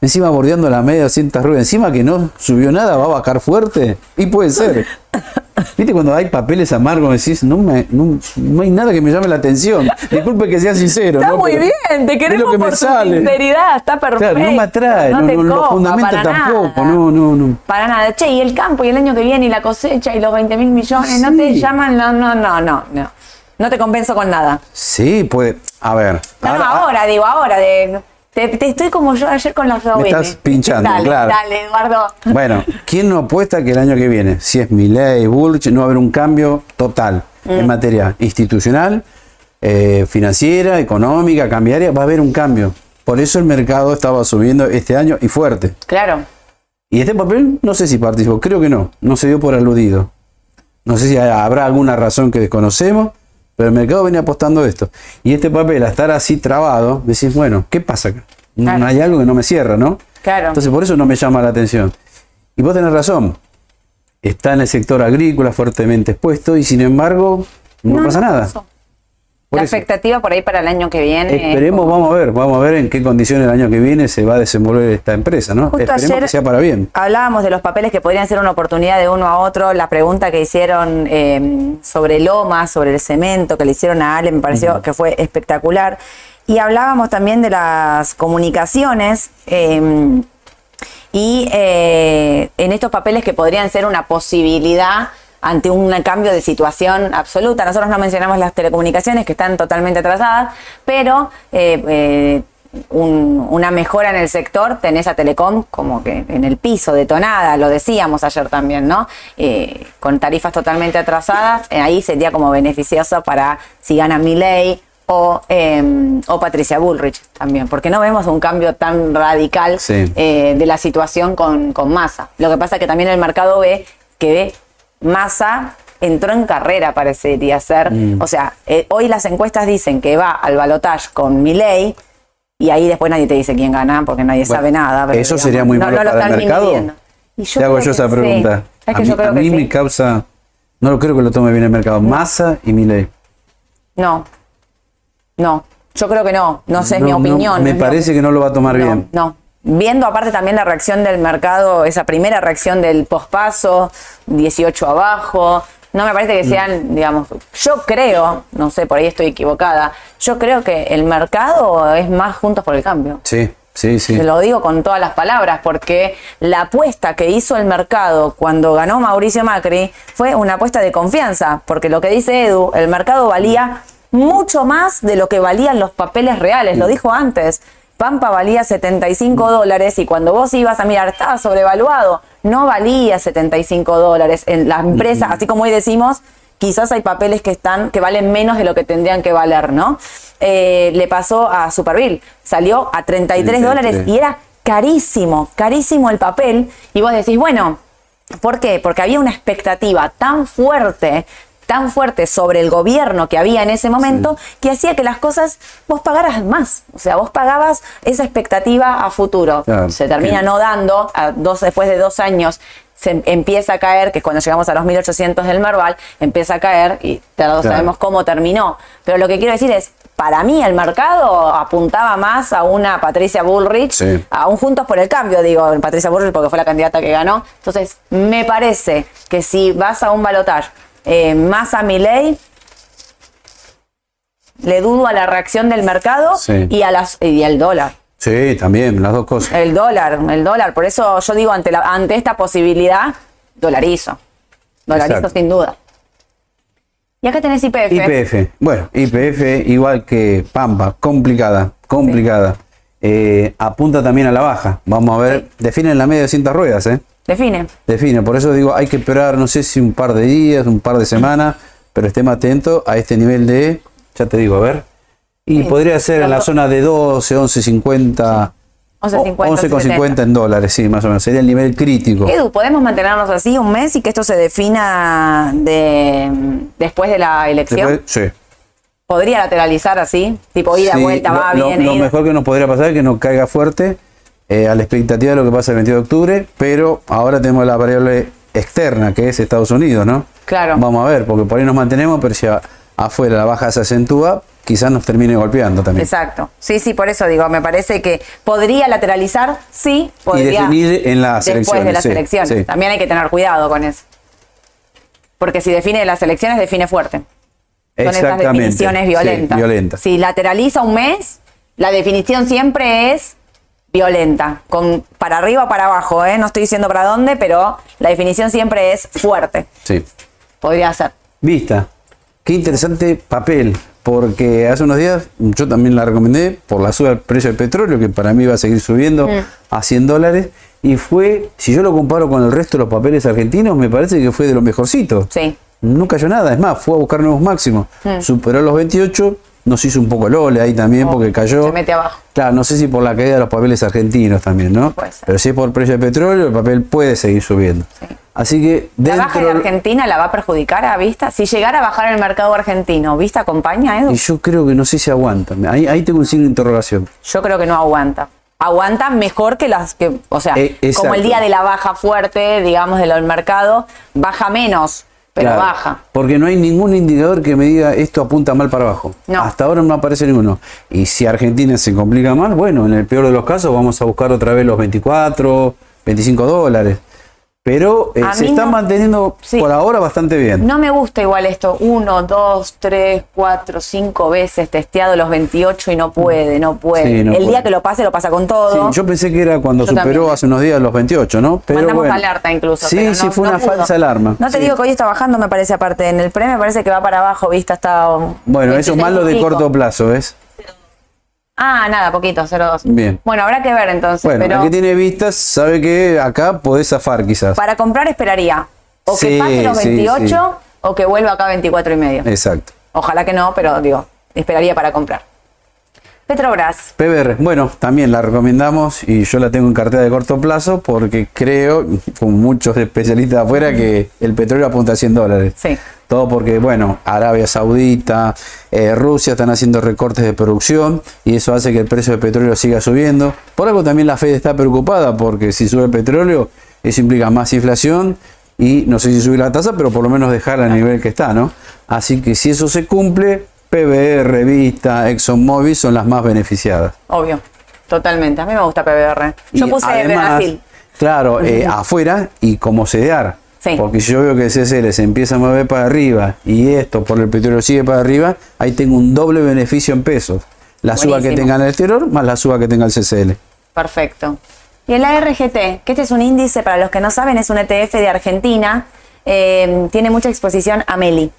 encima bordeando la media 200 ruedas, encima que no subió nada, va a bajar fuerte. Y puede ser. Viste, cuando hay papeles amargos, decís, no, me, no, no hay nada que me llame la atención. Disculpe que sea sincero. Está ¿no? muy Pero bien, te queremos lo que me por tu sale. sinceridad, está perfecto. Claro, no me atrae, no, te no, copa, fundamentos para tampoco, nada. no, no, no. Para nada. Che, y el campo y el año que viene y la cosecha y los 20 mil millones, ¿no te Sí. llaman? No, no, no, no, no. No te compenso con nada. Sí, puede. A ver. No, no, ahora, digo, ahora. De, te, te estoy como yo ayer con las OBN. estás pinchando, dale, claro. Dale, Eduardo. Bueno, ¿quién no apuesta que el año que viene, si es Milei, Bullrich, no va a haber un cambio total en Mm. materia institucional, eh, financiera, económica, cambiaria? Va a haber un cambio. Por eso el mercado estaba subiendo este año y fuerte. Claro. Y este papel, no sé si participó, creo que no, no se dio por aludido. No sé si habrá alguna razón que desconocemos, pero el mercado venía apostando esto. Y este papel, a estar así trabado, decís, bueno, ¿qué pasa acá? No Claro. hay algo que no me cierra, ¿no? Claro. Entonces por eso no me llama la atención. Y vos tenés razón, está en el sector agrícola fuertemente expuesto y sin embargo no, pasa nada. Por La eso. expectativa por ahí para el año que viene. es Esperemos, como- vamos a ver, vamos a ver en qué condiciones el año que viene se va a desenvolver esta empresa, ¿no? Justo Esperemos ayer que sea para bien. Hablábamos de los papeles que podrían ser una oportunidad de uno a otro. La pregunta que hicieron eh, sobre Loma, sobre el cemento, que le hicieron a Ale, me pareció que fue espectacular. Y hablábamos también de las comunicaciones. eh, y eh, en estos papeles que podrían ser una posibilidad ante un cambio de situación absoluta. Nosotros no mencionamos las telecomunicaciones que están totalmente atrasadas, pero eh, eh, un- una mejora en el sector, tenés a Telecom como que en el piso, detonada, lo decíamos ayer también, ¿no? Eh, con tarifas totalmente atrasadas, ahí sería como beneficioso para si gana Milei o, eh, o Patricia Bullrich también, porque no vemos un cambio tan radical Sí. eh, de la situación con, con Massa. Lo que pasa es que también el mercado ve que Massa entró en carrera, parecería ser. Mm. O sea, eh, hoy las encuestas dicen que va al balotaje con Milei y ahí después nadie te dice quién gana porque nadie Bueno, sabe nada. pero ¿eso sería muy malo lo para el mercado? Y Te hago yo esa sí. pregunta. Es que a yo mí, creo a que mí sí. me causa, no lo creo que lo tome bien el mercado, Massa y Milei. No, no, yo creo que no. No sé, es No, mi no, opinión. me parece que no lo va a tomar No, bien. No. Viendo aparte también la reacción del mercado, esa primera reacción del pospaso, 18 abajo, no me parece que Mm. sean, digamos, yo creo, no sé, por ahí estoy equivocada, yo creo que el mercado es más juntos por el cambio. Sí, sí, sí. Te lo digo con todas las palabras, porque la apuesta que hizo el mercado cuando ganó Mauricio Macri fue una apuesta de confianza, porque lo que dice Edu, el mercado valía mucho más de lo que valían los papeles reales, lo dijo antes. Pampa valía 75 dólares y cuando vos ibas a mirar estaba sobrevaluado, no valía 75 dólares. En la empresa, así como hoy decimos, quizás hay papeles que están que valen menos de lo que tendrían que valer, ¿no? Eh, le pasó a Superbill, salió a 33 dólares 33. y era carísimo, carísimo el papel. Y vos decís, bueno, ¿por qué? Porque había una expectativa tan fuerte tan fuerte sobre el gobierno que había en ese momento que hacía que las cosas vos pagaras más. O sea, vos pagabas esa expectativa a futuro. Claro, Se termina no dando, a dos, después de dos años se em- empieza a caer, que es cuando llegamos a los 1800 del Merval, empieza a caer y todos Claro. sabemos cómo terminó. Pero lo que quiero decir es, para mí el mercado apuntaba más a una Patricia Bullrich, Sí. a un Juntos por el Cambio, digo, Patricia Bullrich porque fue la candidata que ganó. Entonces, me parece que si vas a un balotaje eh, más a mi ley, le dudo a la reacción del mercado Sí. y, a las, y al dólar. Sí, también, las dos cosas. El dólar, el dólar. Por eso yo digo, ante, la, ante esta posibilidad, dolarizo. Dolarizo Exacto. sin duda. Y acá tenés IPF. IPF. Bueno, IPF igual que Pampa, complicada, complicada. Eh, apunta también a la baja. Vamos a ver, definen la media de cintas ruedas, ¿eh? Define. Define, por eso digo, hay que esperar, no sé si un par de días, un par de semanas, pero estemos atentos a este nivel de, ya te digo, a ver. Y Sí, podría ser en la zona de 12, 11.50, 11.50, 11.50 en dólares, sí, más o menos. Sería el nivel crítico. Edu, ¿podemos mantenernos así un mes y que esto se defina de, después de la elección? Después, sí. ¿Podría lateralizar así? Tipo ida, Sí, vuelta, lo, va, lo- viene. lo ida. mejor que nos podría pasar es que no caiga fuerte eh, a la expectativa de lo que pasa el 22 de octubre, pero ahora tenemos la variable externa, que es Estados Unidos, ¿no? Claro. Vamos a ver, porque por ahí nos mantenemos, pero si afuera la baja se acentúa, quizás nos termine golpeando también. Exacto. Sí, sí, por eso digo, me parece que podría lateralizar, sí, Y podría. definir en las después de las sí, elecciones. sí. También hay que tener cuidado con eso. Porque si define las elecciones, define fuerte. Son esas Exactamente. definiciones Sí, violentas. violentas. Si lateraliza un mes, la definición siempre es violenta. Con para arriba o para abajo, ¿eh? No estoy diciendo para dónde, pero la definición siempre es fuerte. Sí. Podría ser. Vista. Qué interesante papel, porque hace unos días yo también la recomendé por la suba del precio del petróleo, que para mí va a seguir subiendo Mm. a 100 dólares. Y fue, si yo lo comparo con el resto de los papeles argentinos, me parece que fue de lo mejorcito. Sí. No cayó nada, es más, fue a buscar nuevos máximos. Superó los 28, nos hizo un poco el ole ahí también Oh, porque cayó. se mete abajo. Claro, no sé si por la caída de los papeles argentinos también, ¿no? Puede ser. Pero si es por el precio del petróleo, el papel puede seguir subiendo. Así que ¿La baja de. Argentina la va a perjudicar a Vista? Si llegara a bajar el mercado argentino, ¿Vista acompaña, Edu? Y yo creo que no sé si aguanta. Ahí, ahí tengo un signo de interrogación. Yo creo que no aguanta. Aguanta mejor que las que, o sea, Eh, exacto. como el día de la baja fuerte, digamos, del mercado, baja menos, pero Claro, baja. Porque no hay ningún indicador que me diga esto apunta mal para abajo. No. Hasta ahora no aparece ninguno. Y si Argentina se complica más, bueno, en el peor de los casos vamos a buscar otra vez los 24, 25 dólares. Pero eh, se está no- manteniendo Sí. por ahora bastante bien. No me gusta igual esto, uno, dos, tres, cuatro, cinco veces testeado los 28 y no puede, no puede. Sí, no el puede. día que lo pase, lo pasa con todo. Sí, yo pensé que era cuando Yo superó también. hace unos días los 28, ¿no? Pero Mandamos bueno. alerta incluso. Sí, pero sí, fue una pudo. falsa alarma. No te digo que hoy está bajando, me parece aparte. En el premio me parece que va para abajo, vista está. Bueno, eso es 26 malo de corto plazo, ¿ves? Ah, nada, poquito, 0,2. Bien. Bueno, habrá que ver entonces. Bueno, pero el que tiene vistas sabe que acá podés zafar quizás. para comprar esperaría. O que pase los sí, 28 sí. o que vuelva acá a 24 y medio. Exacto. Ojalá que no, pero digo, esperaría para comprar. Petrobras. PBR, bueno, también la recomendamos y yo la tengo en cartera de corto plazo porque creo, con muchos especialistas afuera, que el petróleo apunta a 100 dólares. Sí. Todo porque, bueno, Arabia Saudita, eh, Rusia están haciendo recortes de producción y eso hace que el precio del petróleo siga subiendo. Por algo también la Fed está preocupada porque si sube el petróleo, eso implica más inflación y no sé si subir la tasa, pero por lo menos dejarla al nivel que está, ¿no? Así que si eso se cumple, PBR, Vista, ExxonMobil son las más beneficiadas. Obvio. Totalmente. A mí me gusta PBR. Yo Y puse además, Brasil. Claro, eh, afuera y como CDR. Sí. Porque si yo veo que el CCL se empieza a mover para arriba y esto por el petróleo sigue para arriba, ahí tengo un doble beneficio en pesos. La suba que tenga en el exterior más la suba que tenga el CCL. Perfecto. Y el ARGT, que este es un índice, para los que no saben, es un ETF de Argentina. eh, tiene mucha exposición a Meli.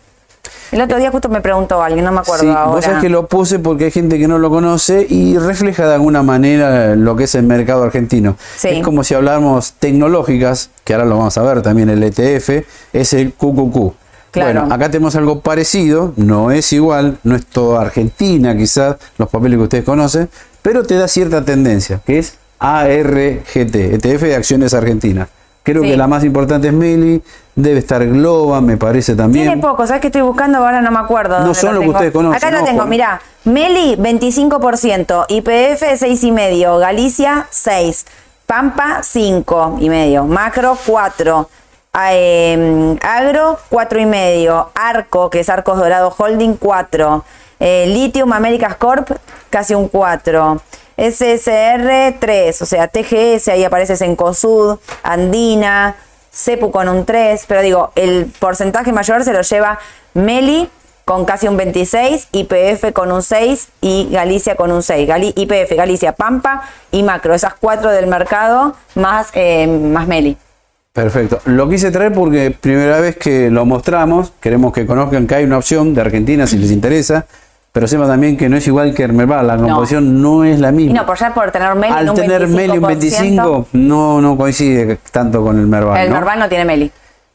El otro día justo me preguntó alguien, no me acuerdo Sí, ahora. vos sabés que lo puse porque hay gente que no lo conoce y refleja de alguna manera lo que es el mercado argentino. Sí. Es como si habláramos tecnológicas, que ahora lo vamos a ver también el ETF, es el QQQ. Claro. Bueno, acá tenemos algo parecido, no es igual, no es toda Argentina quizás, los papeles que ustedes conocen, pero te da cierta tendencia, que es ARGT, ETF de Acciones Argentinas. Creo Sí. que la más importante es Meli, debe estar Globa, me parece también. Tiene poco, ¿sabes que estoy buscando? Ahora no me acuerdo. No son lo que tengo. ustedes conocen, Acá lo ojo. tengo, mirá. Meli, 25%. IPF, 6,5%. Galicia, 6%. Pampa, 5,5%. Macro, 4%. Eh, agro, 4,5%. Arco, que es Arcos Dorado Holding, 4%. Eh, Lithium Americas Corp, casi un 4%. SSR 3, o sea, TGS, ahí aparece Sencosud, Andina, Cepu con un 3, pero digo, el porcentaje mayor se lo lleva Meli con casi un 26, IPF con un 6 y Galicia con un 6. Gali- IPF, Galicia, Pampa y Macro, esas cuatro del mercado más, eh, más Meli. Perfecto. Lo quise traer porque primera vez que lo mostramos, queremos que conozcan que hay una opción de Argentina si les interesa, pero sepan también que no es igual que el Merval, la composición no, es la Y misma. no, por ya por tener Meli Al un tener Meli un 25, no, no coincide tanto con el Merval. el ¿no? Merval no tiene Meli.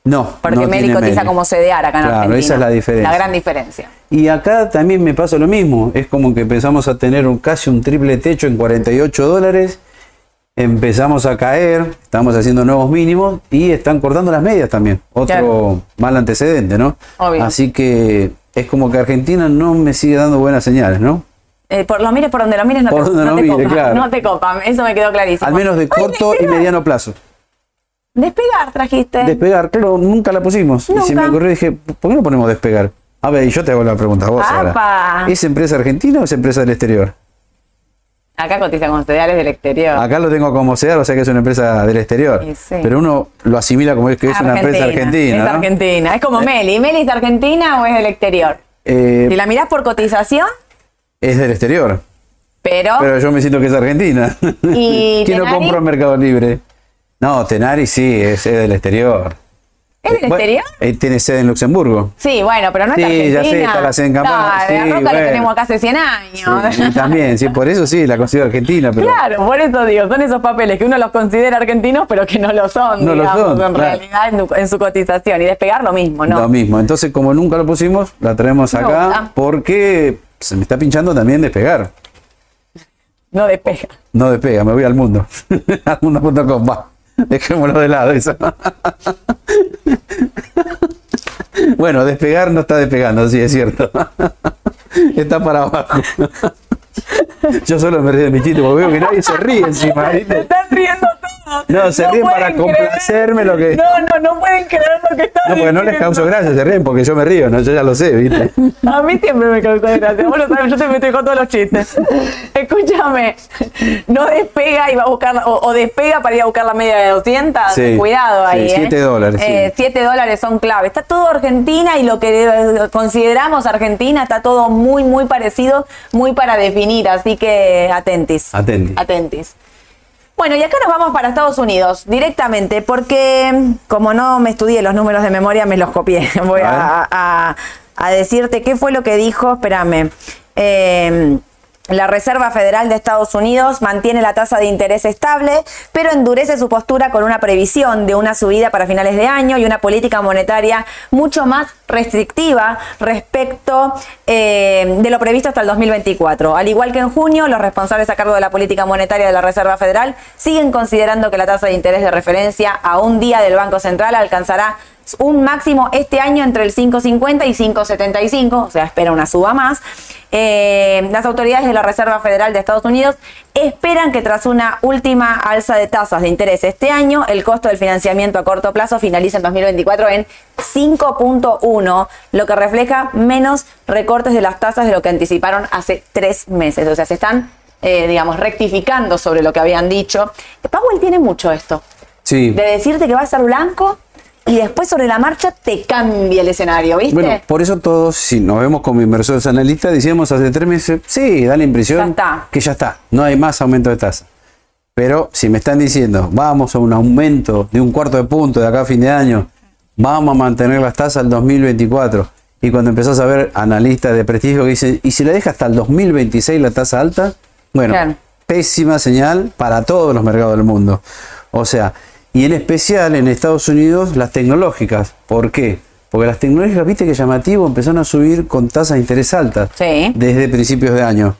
No, Porque no Meli cotiza Meli. como CDR acá en Claro, Argentina. esa es la diferencia. La gran diferencia. Y acá también me pasa lo mismo. Es como que empezamos a tener un, casi un triple techo en 48 dólares. Empezamos a caer, estamos haciendo nuevos mínimos y están cortando las medias también. Otro Claro. mal antecedente, ¿no? Obvio. Así que es como que Argentina no me sigue dando buenas señales, ¿no? Eh, por lo mires por donde lo mires, no, Por te, donde no lo te mire, copa. claro. No te copa, eso me quedó clarísimo. Al menos de Ay, corto y mediano plazo. Despegar trajiste. Despegar, claro, nunca la pusimos. Y se me Nunca. ocurrió dije, ¿por qué no ponemos despegar? A ver, y yo te hago la pregunta a vos ¡Apa! ahora. ¿Es empresa argentina o es empresa del exterior? Acá cotiza con cereales del exterior. Acá lo tengo como CEDAR, o sea que es una empresa del exterior. Sí. Pero uno lo asimila como es que es una empresa argentina. Es ¿no? argentina. Es como Meli. ¿Meli es argentina o es del exterior? Eh, Si la mirás por cotización, es del exterior. pero, Pero yo me siento que es argentina. ¿Y ¿Quién lo en Mercado Libre? No, Tenari sí, es, es del exterior. ¿Es del Bueno, exterior? eh, tiene sede en Luxemburgo. Sí, bueno, pero no es Sí, argentina. ya sé, está la sede en Campana. No, Sí, la roca bueno. la tenemos acá hace 100 años. Sí, y también, sí, por eso sí, la considero argentina, pero Claro, por eso digo, son esos papeles que uno los considera argentinos, pero que no lo son, No lo digamos, son, en claro. realidad en, su cotización. Y despegar lo mismo, ¿no? lo mismo. Entonces, como nunca lo pusimos, la traemos acá porque se me está pinchando también despegar. No despega. No despega, me voy al mundo. al mundo.com, va. Dejémoslo de lado eso. bueno, despegar no está despegando, sí, es cierto. está para abajo. Yo solo me río de mi chiste porque veo que nadie se ríe encima. Se están riendo. No, se ríen para creer. complacerme lo que- No, no, no pueden creer lo que está No, porque no les causo gracia, se ríen porque yo me río, ¿no? Yo ya lo sé, ¿viste? A mí siempre me causa gracia. Vos lo sabés, yo te meto con todos los chistes. Escúchame, no despega y va a buscar, o, o despega para ir a buscar la media de 200. Sí, Cuidado ahí. sí, ¿eh? siete dólares, sí. Eh, siete dólares son clave. Está todo Argentina y lo que consideramos Argentina está todo muy, muy parecido, muy para definir. Así que atentis. Atentis. Atentis. Bueno, y acá nos vamos para Estados Unidos directamente, porque como no me estudié los números de memoria, me los copié. Voy A ver. a, a- a decirte qué fue lo que dijo, espérame. Eh, la Reserva Federal de Estados Unidos mantiene la tasa de interés estable, pero endurece su postura con una previsión de una subida para finales de año y una política monetaria mucho más restrictiva respecto eh, de lo previsto hasta el 2024. Al igual que en junio, los responsables a cargo de la política monetaria de la Reserva Federal siguen considerando que la tasa de interés de referencia a un día del Banco Central alcanzará un máximo este año entre el 5,50 y 5,75, o sea, espera una suba más. Eh, las autoridades de la Reserva Federal de Estados Unidos esperan que tras una última alza de tasas de interés este año, el costo del financiamiento a corto plazo finalice en 2024 en 5.1, lo que refleja menos recortes de las tasas de lo que anticiparon hace tres meses. O sea, se están, eh, digamos, rectificando sobre lo que habían dicho. Powell tiene mucho esto Sí. de decirte que va a ser blanco y después sobre la marcha te cambia el escenario, ¿viste? Bueno, por eso todos, si nos vemos como inversores analistas, decíamos hace tres meses, sí, da la impresión Ya está. que ya está, no hay más aumento de tasa. Pero si me están diciendo, vamos a un aumento de un cuarto de punto de acá a fin de año, vamos a mantener las tasas al 2024, y cuando empezás a ver analistas de prestigio que dicen, ¿y si la deja hasta el 2026 la tasa alta? Bueno, Claro. pésima señal para todos los mercados del mundo. O sea, y en especial en Estados Unidos las tecnológicas. ¿Por qué? Porque las tecnológicas, viste que llamativo, empezaron a subir con tasas de interés altas Sí. desde principios de año.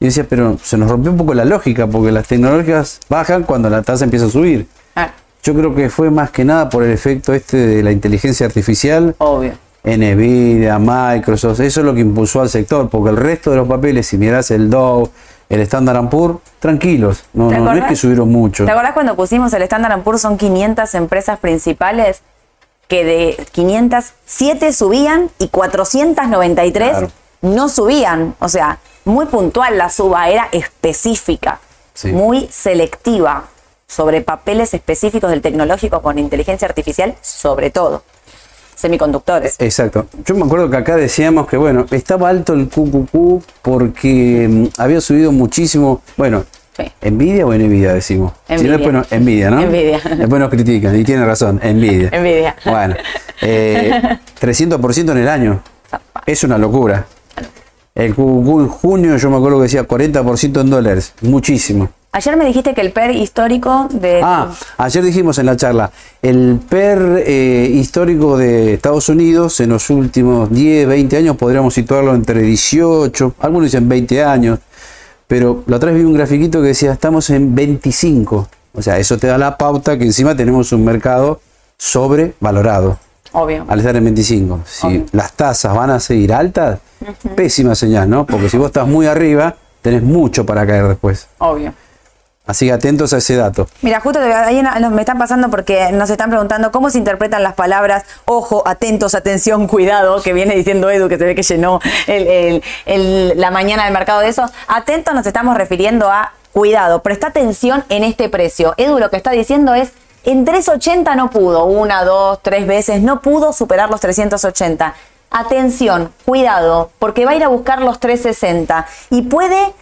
Y decía, pero se nos rompió un poco la lógica, porque las tecnológicas bajan cuando la tasa empieza a subir. Ah, Yo creo que fue más que nada por el efecto este de la inteligencia artificial obvio. Nvidia, Microsoft, eso es lo que impulsó al sector, porque el resto de los papeles, si mirás el Dow, el Standard Poor's, tranquilos, no, ¿Te no, no es que subieron mucho. ¿Te acordás cuando pusimos el Standard Poor's son 500 empresas principales? Que de 507 subían y 493 Claro. no subían. O sea, muy puntual la suba, era específica, Sí. muy selectiva sobre papeles específicos del tecnológico con inteligencia artificial, sobre todo. Semiconductores. Exacto. Yo me acuerdo que acá decíamos que, bueno, estaba alto el QQQ porque mm, había subido muchísimo, bueno, Sí. ¿Envidia o Nvidia decimos? Si no, después no- envidia, ¿no? Envidia. Después nos critican, y tiene razón, envidia. Envidia. Bueno, eh, 300% en el año. Es una locura. El QQQ en junio yo me acuerdo que decía 40% en dólares. Muchísimo. Ayer me dijiste que el PER histórico de... Ah, ayer dijimos en la charla, el PER eh, histórico de Estados Unidos en los últimos 10, 20 años podríamos situarlo entre 18, algunos dicen 20 años, pero la otra vez vi un grafiquito que decía estamos en 25. O sea, eso te da la pauta que encima tenemos un mercado sobrevalorado Obvio. al estar en 25. Si Obvio. las tasas van a seguir altas, pésima señal, ¿no? Porque si vos estás muy arriba, tenés mucho para caer después. Obvio. Así que atentos a ese dato. Mira, justo ahí me están pasando porque nos están preguntando cómo se interpretan las palabras ojo, atentos, atención, cuidado, que viene diciendo Edu, que se ve que llenó la mañana del mercado de eso. Atentos nos estamos refiriendo a cuidado, presta atención en este precio. Edu lo que está diciendo es, en 380 no pudo, una, dos, tres veces, no pudo superar los 380. Atención, cuidado, porque va a ir a buscar los 360 y puede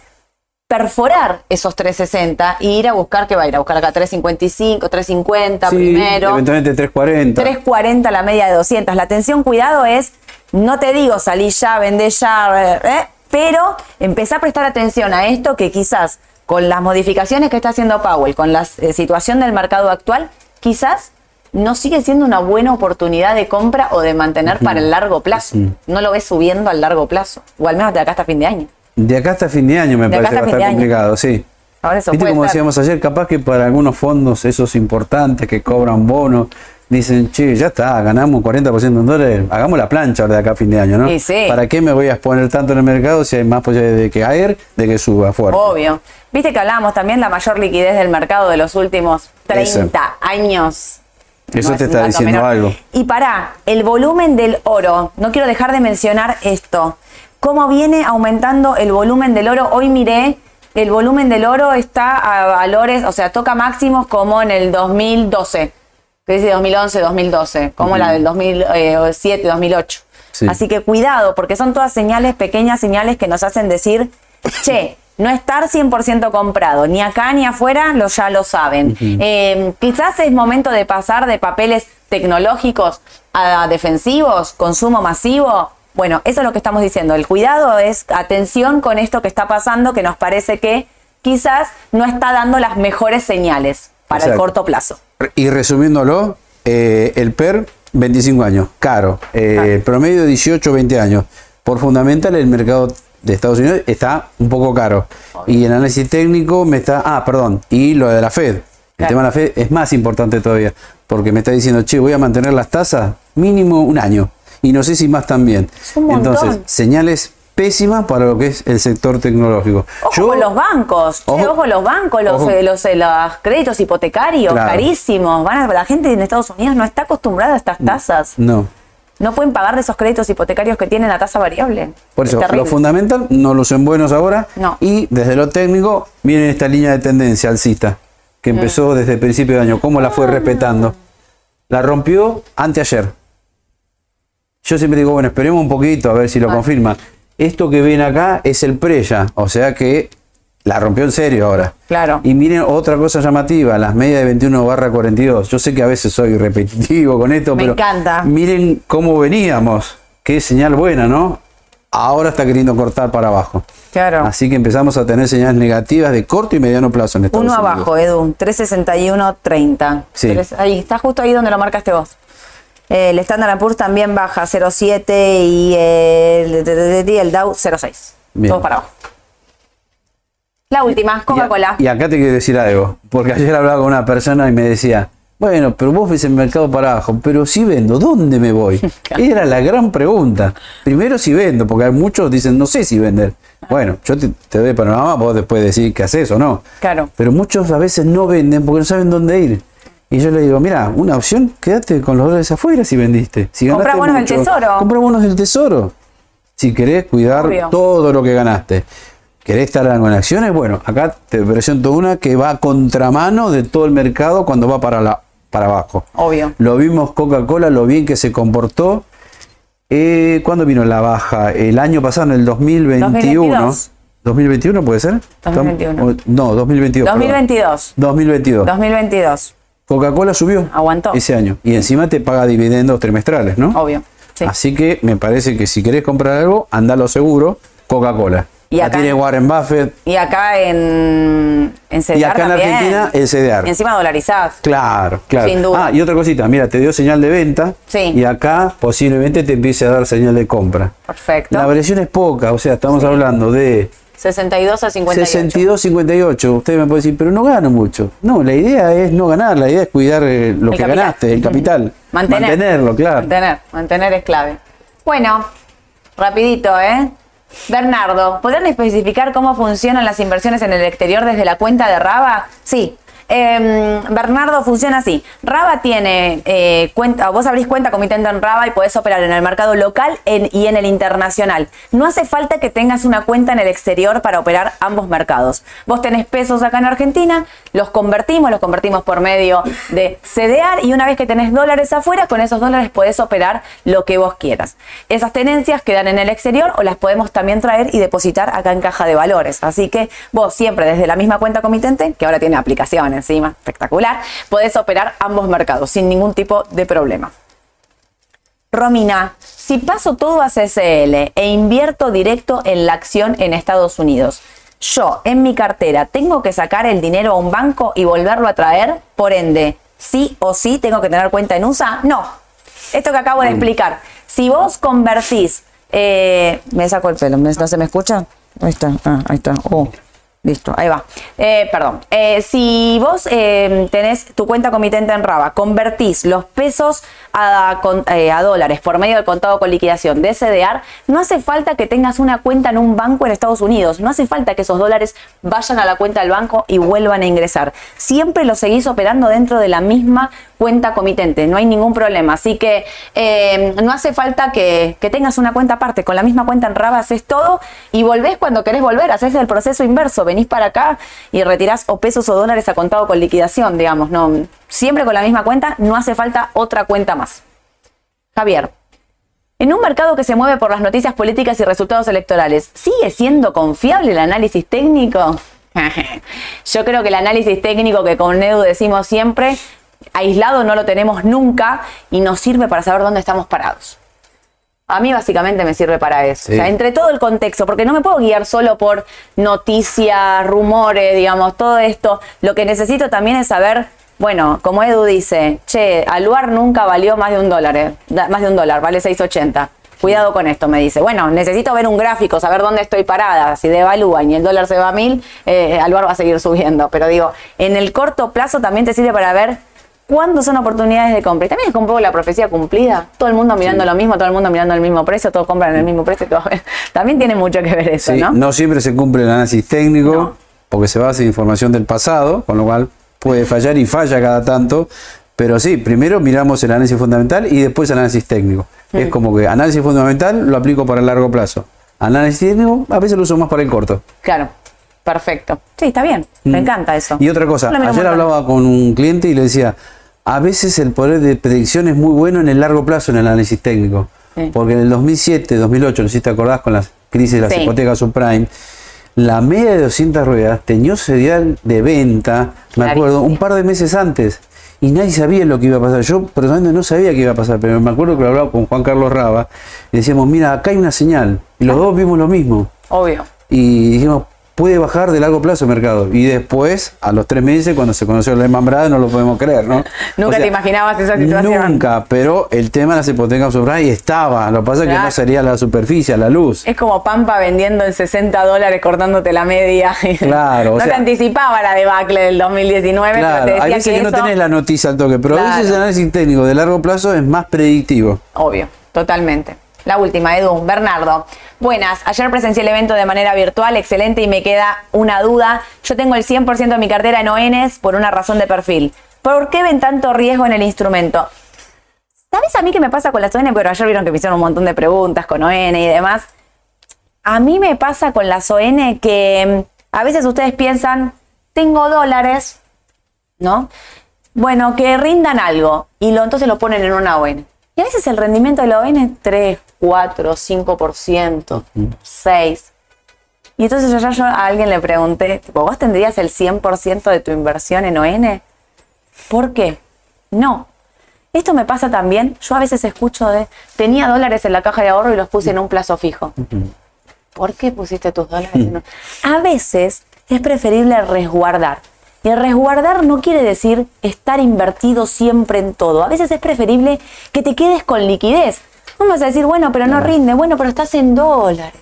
perforar esos 360 y ir a buscar, que va a ir a buscar acá 355, 350 Sí, primero, Eventualmente 340. 340 la media de 200. La atención, cuidado es, no te digo salí ya, vendé ya, eh, eh, pero empezá a prestar atención a esto que quizás con las modificaciones que está haciendo Powell, con la eh, situación del mercado actual, quizás no sigue siendo una buena oportunidad de compra o de mantener para el largo plazo. No lo ves subiendo al largo plazo, o al menos de acá hasta fin de año. De acá hasta fin de año me De parece año. complicado, sí. Ahora eso Viste como decíamos ayer, capaz que para algunos fondos esos importantes que cobran bonos, dicen, che, ya está, ganamos 40% en dólares, hagamos la plancha ahora de acá a fin de año, ¿no? Y sí. ¿Para qué me voy a exponer tanto en el mercado si hay más posibilidades de que caer, de que suba fuerte? Obvio. Viste que hablábamos también la mayor liquidez del mercado de los últimos 30 Ese. años. Eso No te es está diciendo menor. algo. Y para el volumen del oro, no quiero dejar de mencionar esto. ¿Cómo viene aumentando el volumen del oro? Hoy miré, el volumen del oro está a valores, o sea, toca máximos como en el 2012. Que dice 2011, 2012, como la del 2007, 2008. Sí. Así que cuidado, porque son todas señales, pequeñas señales que nos hacen decir, che, no estar 100% comprado, ni acá ni afuera, lo, ya lo saben. Eh, quizás es momento de pasar de papeles tecnológicos a defensivos, consumo masivo. Bueno, eso es lo que estamos diciendo. El cuidado es atención con esto que está pasando, que nos parece que quizás no está dando las mejores señales para el corto plazo. Y resumiéndolo, eh, el PER, 25 años, caro. Eh, Promedio 18, 20 años. Por fundamental, el mercado de Estados Unidos está un poco caro. Y el análisis técnico me está. Ah, perdón. Y lo de la Fed. El Claro. tema de la Fed es más importante todavía. Porque me está diciendo, che, voy a mantener las tasas mínimo un año. Y no sé si más también. Es. Entonces, señales pésimas para lo que es el sector tecnológico. Ojo Yo- con los bancos, che, Ojo- ojo, los bancos, los, ojo. eh, los, eh, los créditos hipotecarios, Claro. carísimos. Van a- la gente en Estados Unidos no está acostumbrada a estas tasas. No. No pueden pagar de esos créditos hipotecarios que tienen la tasa variable. Por Es eso, terrible. lo fundamental no lo son buenos ahora. No. Y desde lo técnico viene esta línea de tendencia alcista, que Mm. empezó desde el principio de año. ¿Cómo la fue respetando? La rompió anteayer. Yo siempre digo, bueno, esperemos un poquito a ver si lo Ah. confirma. Esto que ven acá es el preya, o sea que la rompió en serio ahora. Claro. Y miren otra cosa llamativa, las medias de 21 barra 42. Yo sé que a veces soy repetitivo con esto, Me pero encanta. miren cómo veníamos. Qué señal buena, ¿no? Ahora está queriendo cortar para abajo. Claro. Así que empezamos a tener señales negativas de corto y mediano plazo en Estados Uno Unidos. abajo, Edu, 361.30. Sí. Ahí, está justo ahí donde lo marcaste vos. Eh, el Standard Poor's también baja 0.7 y el, y el Dow 0.6. Bien. Todo para abajo. La última, Coca-Cola. Y, acá te quiero decir algo, porque ayer hablaba con una persona y me decía, bueno, pero vos ves el mercado para abajo, pero si vendo, ¿dónde me voy? Era la gran pregunta. Primero si vendo, porque hay muchos dicen, no sé si vender. Bueno, yo te, te doy panorama, vos después decís qué haces o no. Claro. Pero muchos a veces no venden porque no saben dónde ir. Y yo le digo, mira, una opción, quédate con los dólares afuera si vendiste. Si ganaste bonos del tesoro. Comprá bonos del tesoro. Si querés cuidar Obvio. todo lo que ganaste. ¿Querés estar en acciones? Bueno, acá te presento una que va a contramano de todo el mercado cuando va para, la, para abajo. Obvio. Lo vimos Coca-Cola, lo bien que se comportó. Eh, ¿Cuándo vino la baja? El año pasado, en el 2021. 2022. 2021 puede ser? 2021. O- No, 2022. perdón. 2022. 2022. 2022. Coca-Cola subió Aguantó. ese año. Y encima te paga dividendos trimestrales, ¿no? Obvio. Sí. Así que me parece que si querés comprar algo, andalo seguro, Coca-Cola. Y La acá- tiene Warren Buffett. Y acá en, en CDR Y acá en. Argentina, el CDR. Y encima dolarizadas. Claro, claro. Sin duda. Ah, y otra cosita, mira, te dio señal de venta. Sí. Y acá posiblemente te empiece a dar señal de compra. Perfecto. La variación es poca, o sea, estamos hablando de 62 a 58. 62, 58. Usted me puede decir, pero no gano mucho. No, la idea es no ganar, la idea es cuidar eh, lo El que capital. ganaste, el capital. Mantener. Mantenerlo, claro. Mantener, mantener es clave. Bueno, rapidito, ¿eh? Bernardo, ¿podrían especificar cómo funcionan las inversiones en el exterior desde la cuenta de Raba? Sí. Em, Bernardo funciona así. Raba tiene eh, cuenta, vos abrís cuenta comitente en Raba y podés operar en el mercado local y en el internacional. No hace falta que tengas una cuenta en el exterior para operar ambos mercados. Vos tenés pesos acá en Argentina, los convertimos, los convertimos por medio de CDR y una vez que tenés dólares afuera, con esos dólares podés operar lo que vos quieras. Esas tenencias quedan en el exterior o las podemos también traer y depositar acá en caja de valores. Así que vos siempre desde la misma cuenta comitente, que ahora tiene aplicación encima, espectacular, podés operar ambos mercados sin ningún tipo de problema. Romina, si paso todo a CCL e invierto directo en la acción en Estados Unidos, yo en mi cartera tengo que sacar el dinero a un banco y volverlo a traer, por ende, sí o sí tengo que tener cuenta en USA? No. Esto que acabo de explicar, si vos convertís, eh, me saco el pelo, ¿me- ¿no se me escucha? Ahí está, ah, ahí está. Oh. Listo, ahí va. Eh, perdón. Eh, si vos eh, tenés tu cuenta comitente en Raba, convertís los pesos a, a, dólares por medio del contado con liquidación de SDR, no hace falta que tengas una cuenta en un banco en Estados Unidos. No hace falta que esos dólares vayan a la cuenta del banco y vuelvan a ingresar. Siempre los seguís operando dentro de la misma cuenta comitente. No hay ningún problema. Así que no hace falta que, que, tengas una cuenta aparte. Con la misma cuenta en Raba haces todo y volvés cuando querés volver. Haces el proceso inverso venís para acá y retirás o pesos o dólares a contado con liquidación, digamos, no, siempre con la misma cuenta, no hace falta otra cuenta más. Javier, en un mercado que se mueve por las noticias políticas y resultados electorales, ¿sigue siendo confiable el análisis técnico? Yo creo que el análisis técnico que con Edu decimos siempre, aislado no lo tenemos nunca y nos sirve para saber dónde estamos parados. A mí básicamente me sirve para eso. O sea, entre todo el contexto, porque no me puedo guiar solo por noticias, rumores, digamos, todo esto. Lo que necesito también es saber, bueno, como Edu dice, che, Aluar nunca valió más de un dólar, eh, más de un dólar, vale 6.80. Cuidado con esto, me dice. Bueno, necesito ver un gráfico, saber dónde estoy parada. Si devalúan y el dólar se va a mil, eh, Aluar va a seguir subiendo. Pero digo, en el corto plazo también te sirve para ver ¿Cuándo son oportunidades de compra? Y también es un poco la profecía cumplida. Todo el mundo mirando lo mismo, todo el mundo mirando el mismo precio, todos compran el mismo precio. Todo. También tiene mucho que ver eso, ¿no? No siempre se cumple el análisis técnico, porque se basa en información del pasado, con lo cual puede fallar y falla cada tanto. Pero sí, primero miramos el análisis fundamental y después el análisis técnico. Es mm. como que análisis fundamental lo aplico para el largo plazo. Análisis técnico a veces lo uso más para el corto. Claro. Perfecto. Sí, está bien. Me mm. encanta eso. Y otra cosa, ayer hablaba con un cliente y le decía, a veces el poder de predicción es muy bueno en el largo plazo en el análisis técnico. Porque en el 2007, 2008, no sé si te acordás con la crisis de las hipotecas subprime, la media de 200 ruedas tenía serial de venta, me acuerdo, un par de meses antes. Y nadie sabía lo que iba a pasar. Yo personalmente no sabía qué iba a pasar, pero me acuerdo que lo hablaba con Juan Carlos Raba y decíamos, mira, acá hay una señal. Y los dos vimos lo mismo. Obvio. Y dijimos, puede bajar de largo plazo el mercado. Y después, a los tres meses, cuando se conoció la Lehman Brothers, no lo podemos creer, ¿no? Nunca te imaginabas esa situación. Nunca, pero el tema de las hipotecas subprime estaba. Lo que pasa es que no sería la superficie, la luz. Es como Pampa vendiendo en 60 dólares, cortándote la media. Claro. no te anticipaba la debacle del 2019, claro, pero te decía hay veces que, no tenés la noticia al toque, pero a veces el análisis técnico de largo plazo es más predictivo. Obvio, totalmente. La última, Edu. Bernardo. Buenas. Ayer presencié el evento de manera virtual, excelente, y me queda una duda. Yo tengo el 100% de mi cartera en ONs por una razón de perfil. ¿Por qué ven tanto riesgo en el instrumento? ¿Sabes a mí qué me pasa con las ON? Pero ayer vieron que me hicieron un montón de preguntas con ON y demás. A mí me pasa con las ON que mm, a veces ustedes piensan, tengo dólares, ¿no? Bueno, que rindan algo y lo, entonces lo ponen en una ON. Y a veces el rendimiento de la ON es 3, 4, 5%, 6%. Y entonces yo, yo a alguien le pregunté, ¿vos tendrías el 100% de tu inversión en ON? ¿Por qué? No. Esto me pasa también, yo a veces escucho de, tenía dólares en la caja de ahorro y los puse en un plazo fijo. ¿Por qué pusiste tus dólares? En A veces es preferible resguardar. Y resguardar no quiere decir estar invertido siempre en todo. A veces es preferible que te quedes con liquidez. Vamos a decir, bueno, pero no rinde. Bueno, pero estás en dólares.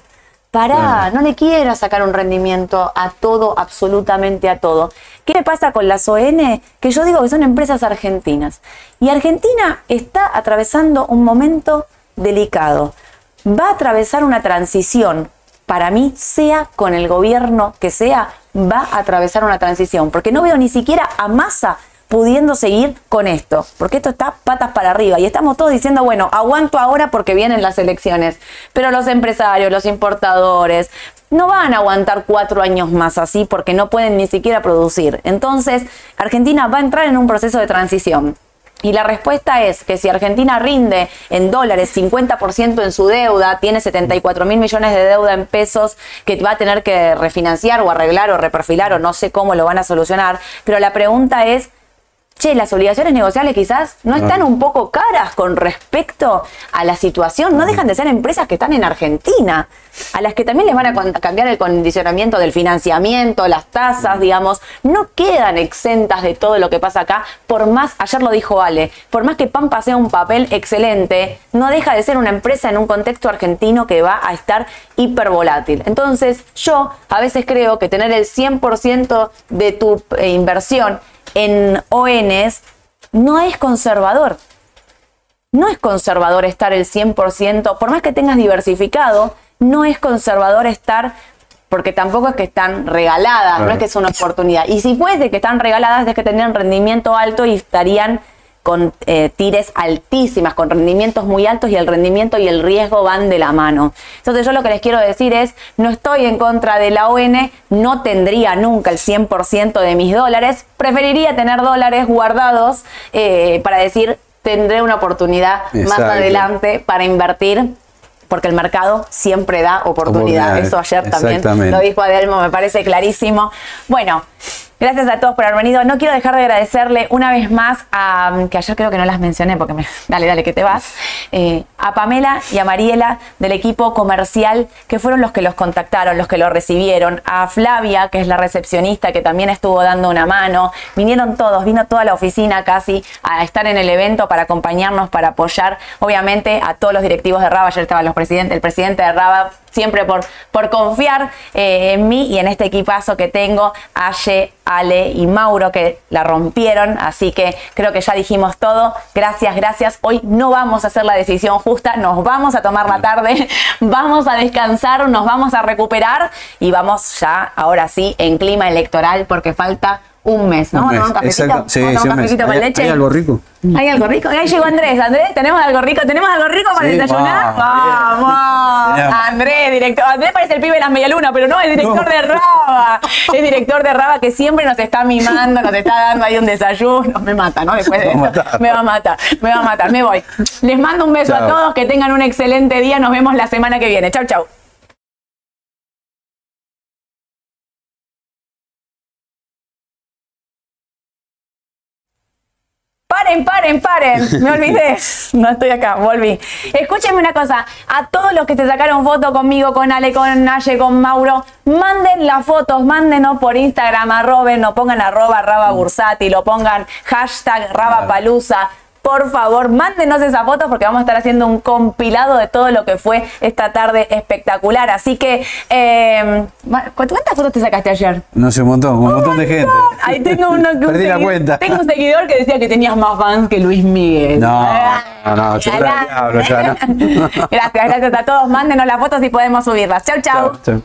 Pará, no le quieras sacar un rendimiento a todo, absolutamente a todo. ¿Qué me pasa con las ON? Que yo digo que son empresas argentinas. Y Argentina está atravesando un momento delicado. Va a atravesar una transición para mí, sea con el gobierno que sea, va a atravesar una transición, porque no veo ni siquiera a masa pudiendo seguir con esto, porque esto está patas para arriba y estamos todos diciendo, bueno, aguanto ahora porque vienen las elecciones, pero los empresarios, los importadores, no van a aguantar cuatro años más así porque no pueden ni siquiera producir. Entonces, Argentina va a entrar en un proceso de transición. Y la respuesta es que si Argentina rinde en dólares 50% en su deuda, tiene 74 mil millones de deuda en pesos que va a tener que refinanciar o arreglar o reperfilar o no sé cómo lo van a solucionar, pero la pregunta es che, las obligaciones negociables quizás no están un poco caras con respecto a la situación, no dejan de ser empresas que están en Argentina, a las que también les van a cambiar el condicionamiento del financiamiento, las tasas, digamos, no quedan exentas de todo lo que pasa acá, por más, ayer lo dijo Ale, por más que Pampa sea un papel excelente, no deja de ser una empresa en un contexto argentino que va a estar hipervolátil. Entonces, yo a veces creo que tener el 100% de tu eh, inversión en ONs no es conservador. No es conservador estar el 100%, por más que tengas diversificado, no es conservador estar, porque tampoco es que están regaladas, no es que es una oportunidad. Y si fuese que están regaladas, es que tendrían rendimiento alto y estarían con eh, tires altísimas, con rendimientos muy altos y el rendimiento y el riesgo van de la mano. Entonces yo lo que les quiero decir es, no estoy en contra de la ON, no tendría nunca el 100% de mis dólares, preferiría tener dólares guardados eh, para decir, tendré una oportunidad más adelante para invertir. Porque el mercado siempre da oportunidad. Oportunidades, Eso ayer también lo dijo Adelmo, me parece clarísimo. Bueno, gracias a todos por haber venido. No quiero dejar de agradecerle una vez más a, que ayer creo que no las mencioné porque me, dale, dale, que te vas, eh, a Pamela y a Mariela del equipo comercial que fueron los que los contactaron, los que lo recibieron, a Flavia, que es la recepcionista que también estuvo dando una mano. Vinieron todos, vino toda la oficina casi a estar en el evento para acompañarnos, para apoyar, obviamente, a todos los directivos de Raba. Ayer estaban los presidentes, el presidente de Raba siempre por, por confiar eh, en mí y en este equipazo que tengo, Aye, Ale y Mauro, que la rompieron. Así que creo que ya dijimos todo. Gracias, gracias. Hoy no vamos a hacer la decisión justa, nos vamos a tomar la tarde, vamos a descansar, nos vamos a recuperar y vamos ya, ahora sí, en clima electoral porque falta un mes, ¿no? Un mes, ¿Tomar un cafecito? exacto. Sí, ¿Vamos a sí, un cafecito con ¿Hay- leche? hay algo rico? ¿Hay algo rico? Ahí llegó Andrés. Andrés, ¿tenemos algo rico? ¿Tenemos algo rico para Sí, desayunar? vamos. Andrés, director. Andrés parece el pibe de las medialunas, pero no, es director No. de Raba. Es director de Raba que siempre nos está mimando, nos está dando ahí un desayuno. Me mata, ¿no? Después de esto. Me va a matar, me va a matar. Me voy. Les mando un beso a todos, que tengan un excelente día. Nos vemos la semana que viene. Chau, chau. Paren, paren, paren. Me olvidé. No estoy acá, volví. Escúchenme una cosa. A todos los que se sacaron foto conmigo, con Ale, con Naye, con Mauro, manden las fotos, mándenos por Instagram, arroben, no pongan arroba raba bursati, lo pongan hashtag rabapalusa. Por favor, mándenos esa foto porque vamos a estar haciendo un compilado de todo lo que fue esta tarde espectacular. Así que, eh, ¿cuántas fotos te sacaste ayer? No sé, un montón, un montón de gente. Ahí tengo uno que un Perdí la cuenta. Tengo un seguidor que decía que tenías más fans que Luis Miguel. No, Ah, no, yo la- el diablo, ya, ¿no? gracias, gracias a todos. Mándenos las fotos y podemos subirlas. Chau, chau. Chao.